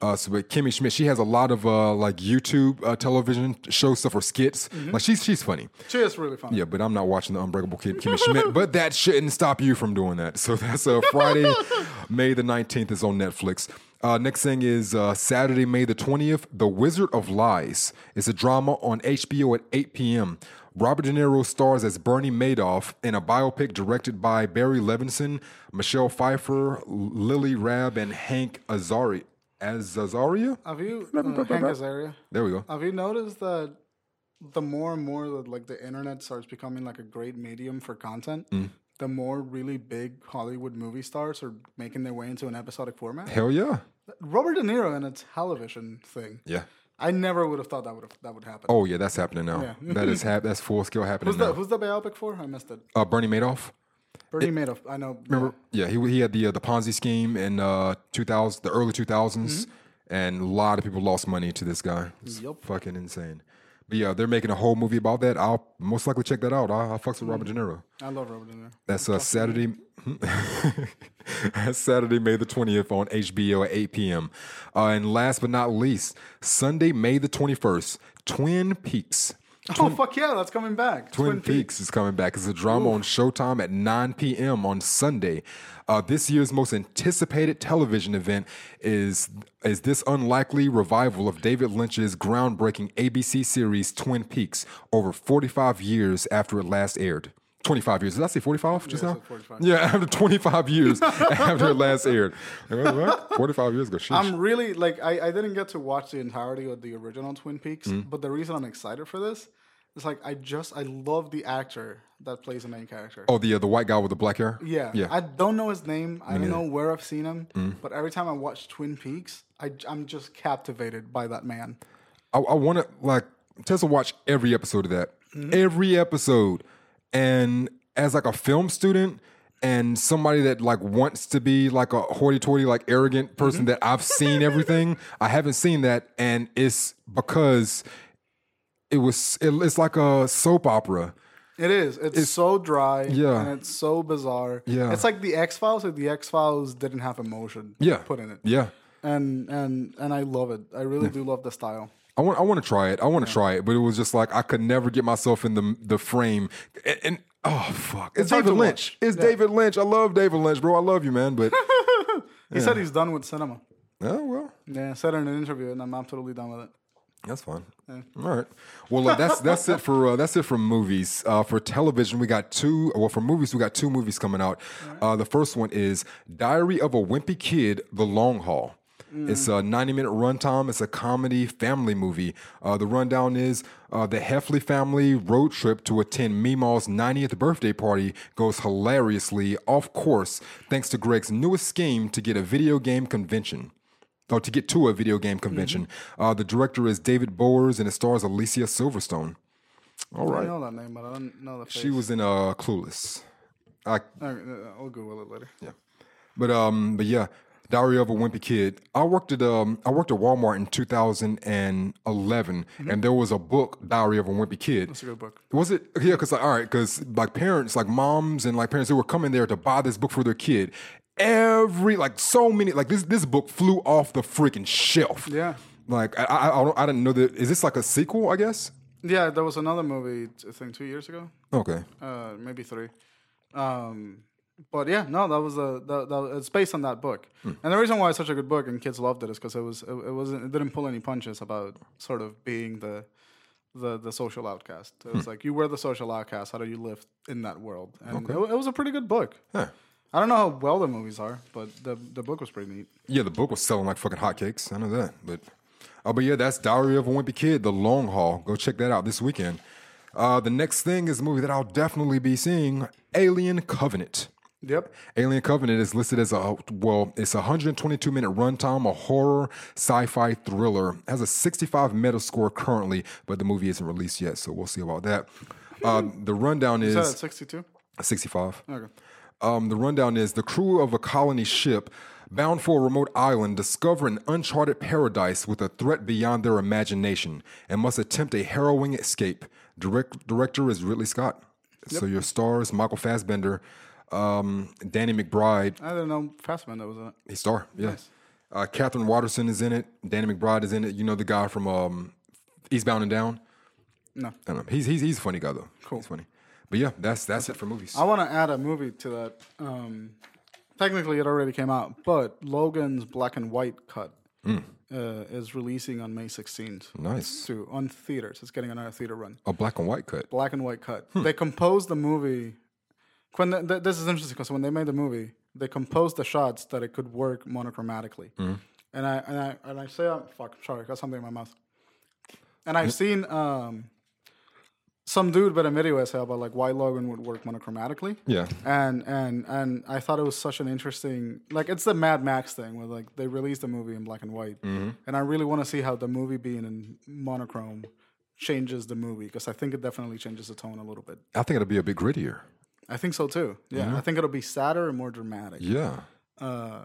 Uh, so but Kimmy Schmidt, she has a lot of uh, like YouTube uh, television show stuff or skits. Mm-hmm. Like she's she's funny. She is really funny. Yeah, but I'm not watching the Unbreakable Kim, Kimmy Schmidt. But that shouldn't stop you from doing that. So that's uh, Friday, [LAUGHS] May the 19th is on Netflix. Uh, next thing is uh, Saturday, May the 20th, The Wizard of Lies. It's a drama on HBO at 8 p.m. Robert De Niro stars as Bernie Madoff in a biopic directed by Barry Levinson, Michelle Pfeiffer, Lily Rabe, and Hank Azari. Azaria? Have you uh, Hank Azaria? There we go. Have you noticed that the more and more that like the internet starts becoming like a great medium for content, Mm. the more really big Hollywood movie stars are making their way into an episodic format. Hell yeah. Robert De Niro in a television thing. Yeah. I never would have thought that would have that would happen. Oh yeah, that's happening now. Yeah. that is hap- that's full scale [LAUGHS] happening who's now. the who's the biopic for? I missed it. uh, Bernie Madoff. Bernie Madoff. I know. Remember? Yeah, he he had the uh, the Ponzi scheme in uh 2000, the early 2000s, and a lot of people lost money to this guy. It's Yup. fucking insane. But yeah, they're making a whole movie about that. I'll most likely check that out. I, I fucks with Robert De Niro. I love Robert De Niro. That's uh, Saturday. That's [LAUGHS] Saturday, May the twentieth on HBO at eight p.m. Uh, and last but not least, Sunday, May the twenty-first, Twin Peaks. Oh fuck yeah, that's coming back. Twin, Peaks. is coming back. It's a drama on Showtime at 9 p.m. on Sunday. Uh, this year's most anticipated television event is is this unlikely revival of David Lynch's groundbreaking ABC series Twin Peaks over 45 years after it last aired. 25 years. Did I say 45 just I now? 45. Yeah, [LAUGHS] after 25 years [LAUGHS] after it last aired. What, what? 45 years ago. Sheesh. I'm really like I, I didn't get to watch the entirety of the original Twin Peaks, Mm. but the reason I'm excited for this is like I just I love the actor that plays the main character. oh, the uh, the white guy with the black hair? Yeah, Yeah. I don't know his name. I don't know where I've seen him, but every time I watch Twin Peaks, I, I'm just captivated by that man. I, I want to like Tessa watch every episode of that, every episode, and as like a film student and somebody that like wants to be like a hoity-toity, like arrogant mm-hmm. person that I've seen everything. I haven't seen that, and it's because it was it, it's like a soap opera. It is. It's, so dry. Yeah. and it's so bizarre. Yeah. it's like the X Files. Like the X Files didn't have emotion. Yeah, put in it. Yeah. and and and I love it. I really do love the style. I want, I want to try it. I want to try it, but it was just like I could never get myself in the the frame. And, and oh fuck, it's, hard David Lynch. watch. It's David Lynch. I love David Lynch, bro. I love you, man. But [LAUGHS] He said he's done with cinema. oh well, Yeah, said it in an interview, and I'm totally done with it. That's fine. All right. Well, uh, that's that's it for uh, that's it for movies. Uh, for television, we got two. Well, for movies, we got two movies coming out. Uh, the first one is Diary of a Wimpy Kid: The Long Haul. It's a 90 minute runtime. It's a comedy family movie. Uh, the rundown is uh, the Heffley family road trip to attend Meemaw's 90th birthday party goes hilariously off course thanks to Greg's newest scheme to get a video game convention or to get to a video game convention. Uh, the director is David Bowers, and it stars Alicia Silverstone. All right. I know that name, but I don't know the face. she was in uh, Clueless. I, uh, I'll Google it later. yeah, but um, but yeah, Diary of a Wimpy Kid. I worked at um, I worked at Walmart in 2011, and there was a book, Diary of a Wimpy Kid. It's a good book. Was it? Yeah, because like, all right, because like parents, like moms and like parents, they were coming there to buy this book for their kid. Every like so many like this this book flew off the freaking shelf. Yeah. Like I I, I, don't, I didn't know that. Is this like a sequel? I guess. Yeah, there was another movie, I think two years ago, Okay. uh, maybe three. Um, but yeah, no, that was a that, that, it's based on that book. And the reason why it's such a good book and kids loved it is because it was it, it wasn't it didn't pull any punches about sort of being the the the social outcast. It was like you were the social outcast. How do you live in that world? And it, it was a pretty good book. Huh. I don't know how well the movies are, but the the book was pretty neat. Yeah, the book was selling like fucking hotcakes. I know that. But oh, but yeah, that's Diary of a Wimpy Kid, The Long Haul. Go check that out this weekend. Uh, the next thing is a movie that I'll definitely be seeing, Alien Covenant. Yep. Alien Covenant is listed as a well, it's a 122 minute runtime, a horror sci-fi thriller. Has a 65 Metascore currently, but the movie isn't released yet, so we'll see about that. Uh, the rundown Is is at sixty two? 65. Okay. Um, the rundown is the crew of a colony ship bound for a remote island discover an uncharted paradise with a threat beyond their imagination and must attempt a harrowing escape. Direct, director is Ridley Scott. So your stars Michael Fassbender, um, Danny McBride. I didn't know Fassbender was in it. He star, yeah. Uh, Katherine Waterston is in it. Danny McBride is in it. You know the guy from um, Eastbound and Down. No. I don't know. He's he's he's a funny guy though. Cool. He's funny. But yeah, that's that's it for movies. I want to add a movie to that. Um, technically, it already came out, but Logan's black and white cut uh, is releasing on May 16th. Nice. To, on theaters. It's getting another theater run. A black and white cut. Black and white cut. They composed the movie. When the, this is interesting because when they made the movie, they composed the shots that it could work monochromatically. And I and I and I say, oh, fuck, sorry, I got something in my mouth. And I've seen um, some dude made a video essay about like why Logan would work monochromatically. Yeah. And and and I thought it was such an interesting like it's the Mad Max thing where like they released the movie in black and white, Mm-hmm. and I really want to see how the movie being in monochrome changes the movie because I think it definitely changes the tone a little bit. I think it'll be a bit grittier. I think so too. Yeah, I think it'll be sadder and more dramatic. Yeah. Uh,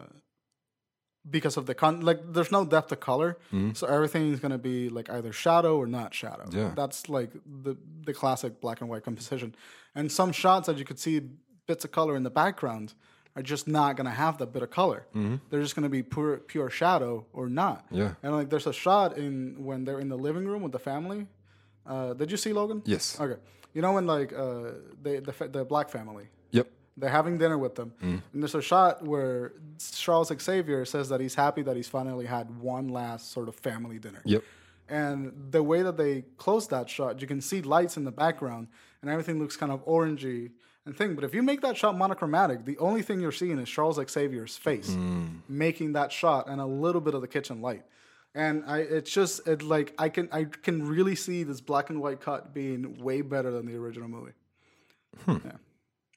because of the con like there's no depth of color so everything is going to be like either shadow or not shadow Yeah. that's like the the classic black and white composition and some shots that you could see bits of color in the background are just not going to have that bit of color they're just going to be pure pure shadow or not Yeah. and like there's a shot in when they're in the living room with the family uh, did you see logan Yes. okay you know when like uh, they, the, the black family Yep. they're having dinner with them. Mm. And there's a shot where Charles Xavier says that he's happy that he's finally had one last sort of family dinner. Yep. And the way that they close that shot, you can see lights in the background and everything looks kind of orangey and thing. But if you make that shot monochromatic, the only thing you're seeing is Charles Xavier's face Mm. making that shot and a little bit of the kitchen light. And I, it's just it like I can I can really see this black and white cut being way better than the original movie. Yeah,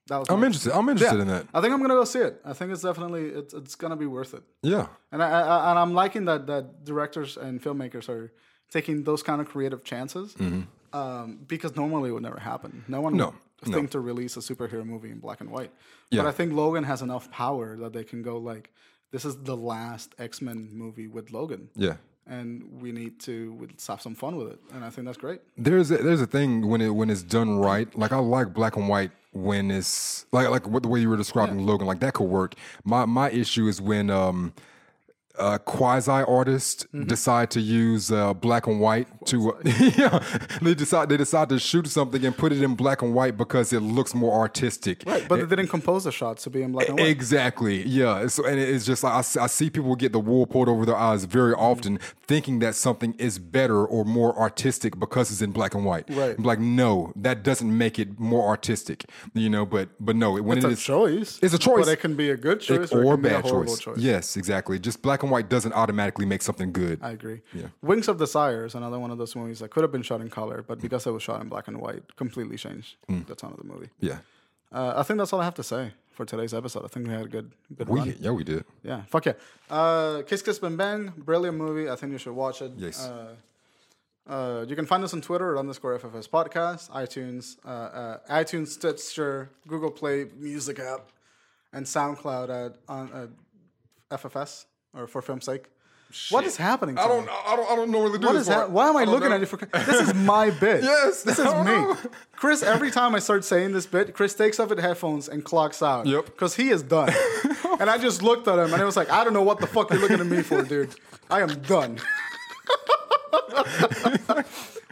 that was Hmm. I'm interested. I'm interested in that. I think I'm gonna go see it. I think it's definitely it's it's gonna be worth it. Yeah. And I, I and I'm liking that that directors and filmmakers are taking those kind of creative chances um, because normally it would never happen. No one Mm-hmm. No, would no. think to release a superhero movie in black and white. Yeah. But I think Logan has enough power that they can go like, this is the last X Men movie with Logan. Yeah. And we need to have some fun with it, and I think that's great. There's a, there's a thing when it when it's done right. Like I like black and white when it's like like what the way you were describing Logan. Like that could work. My my issue is when um uh, quasi artists Mm-hmm. decide to use uh, black and white to uh, [LAUGHS] yeah they decide they decide to shoot something and put it in black and white because it looks more artistic. Right, but they didn't compose the shots to be in black and white. Exactly. Yeah. So, and it's just like I see people get the wool pulled over their eyes very often, thinking that something is better or more artistic because it's in black and white. Right. I'm like, no, that doesn't make it more artistic. You know, but but no, when It's it a is choice. It's a choice. but it can be a good choice or, or, it can be bad a choice. choice. Yes, exactly. Just black and white doesn't automatically make something good. I agree. Yeah. Wings of Desire is another one of those movies that could have been shot in color, but because it was shot in black and white, completely changed Mm. the tone of the movie. yeah. Uh, I think that's all I have to say for today's episode. I think we had a good, good We run. yeah we did. Yeah, fuck yeah. Uh, Kiss Kiss Bang Bang, brilliant movie. I think you should watch it. Yes. Uh, uh, you can find us on Twitter at underscore FFS Podcast, iTunes, uh, uh, iTunes, Stitcher, Google Play Music app, and SoundCloud at on uh, FFS or for film's sake. What is happening? To I don't I don't I don't normally do What this. is that? part. Why am I, don't looking know. at you for? This is my [LAUGHS] bit. Yes, this is me. know. Chris, every time I start saying this bit, Chris takes off his headphones and clocks out. Yep. Because he is done. [LAUGHS] and I just looked at him and it was like, I don't know what the fuck you're looking at me for, dude. I am done. [LAUGHS]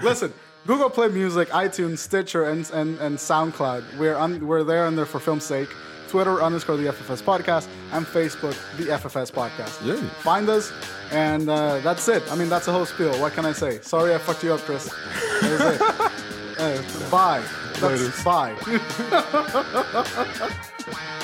Listen, Google Play Music, iTunes, Stitcher, and and, and SoundCloud. We're on, we're there and there for film's sake. Twitter underscore the FFS podcast and Facebook the FFS podcast. Yay. Find us, and uh, that's it. I mean, that's a whole spiel. What can I say? Sorry, I fucked you up, Chris. That is it. [LAUGHS] Uh, bye. That's, bye. [LAUGHS]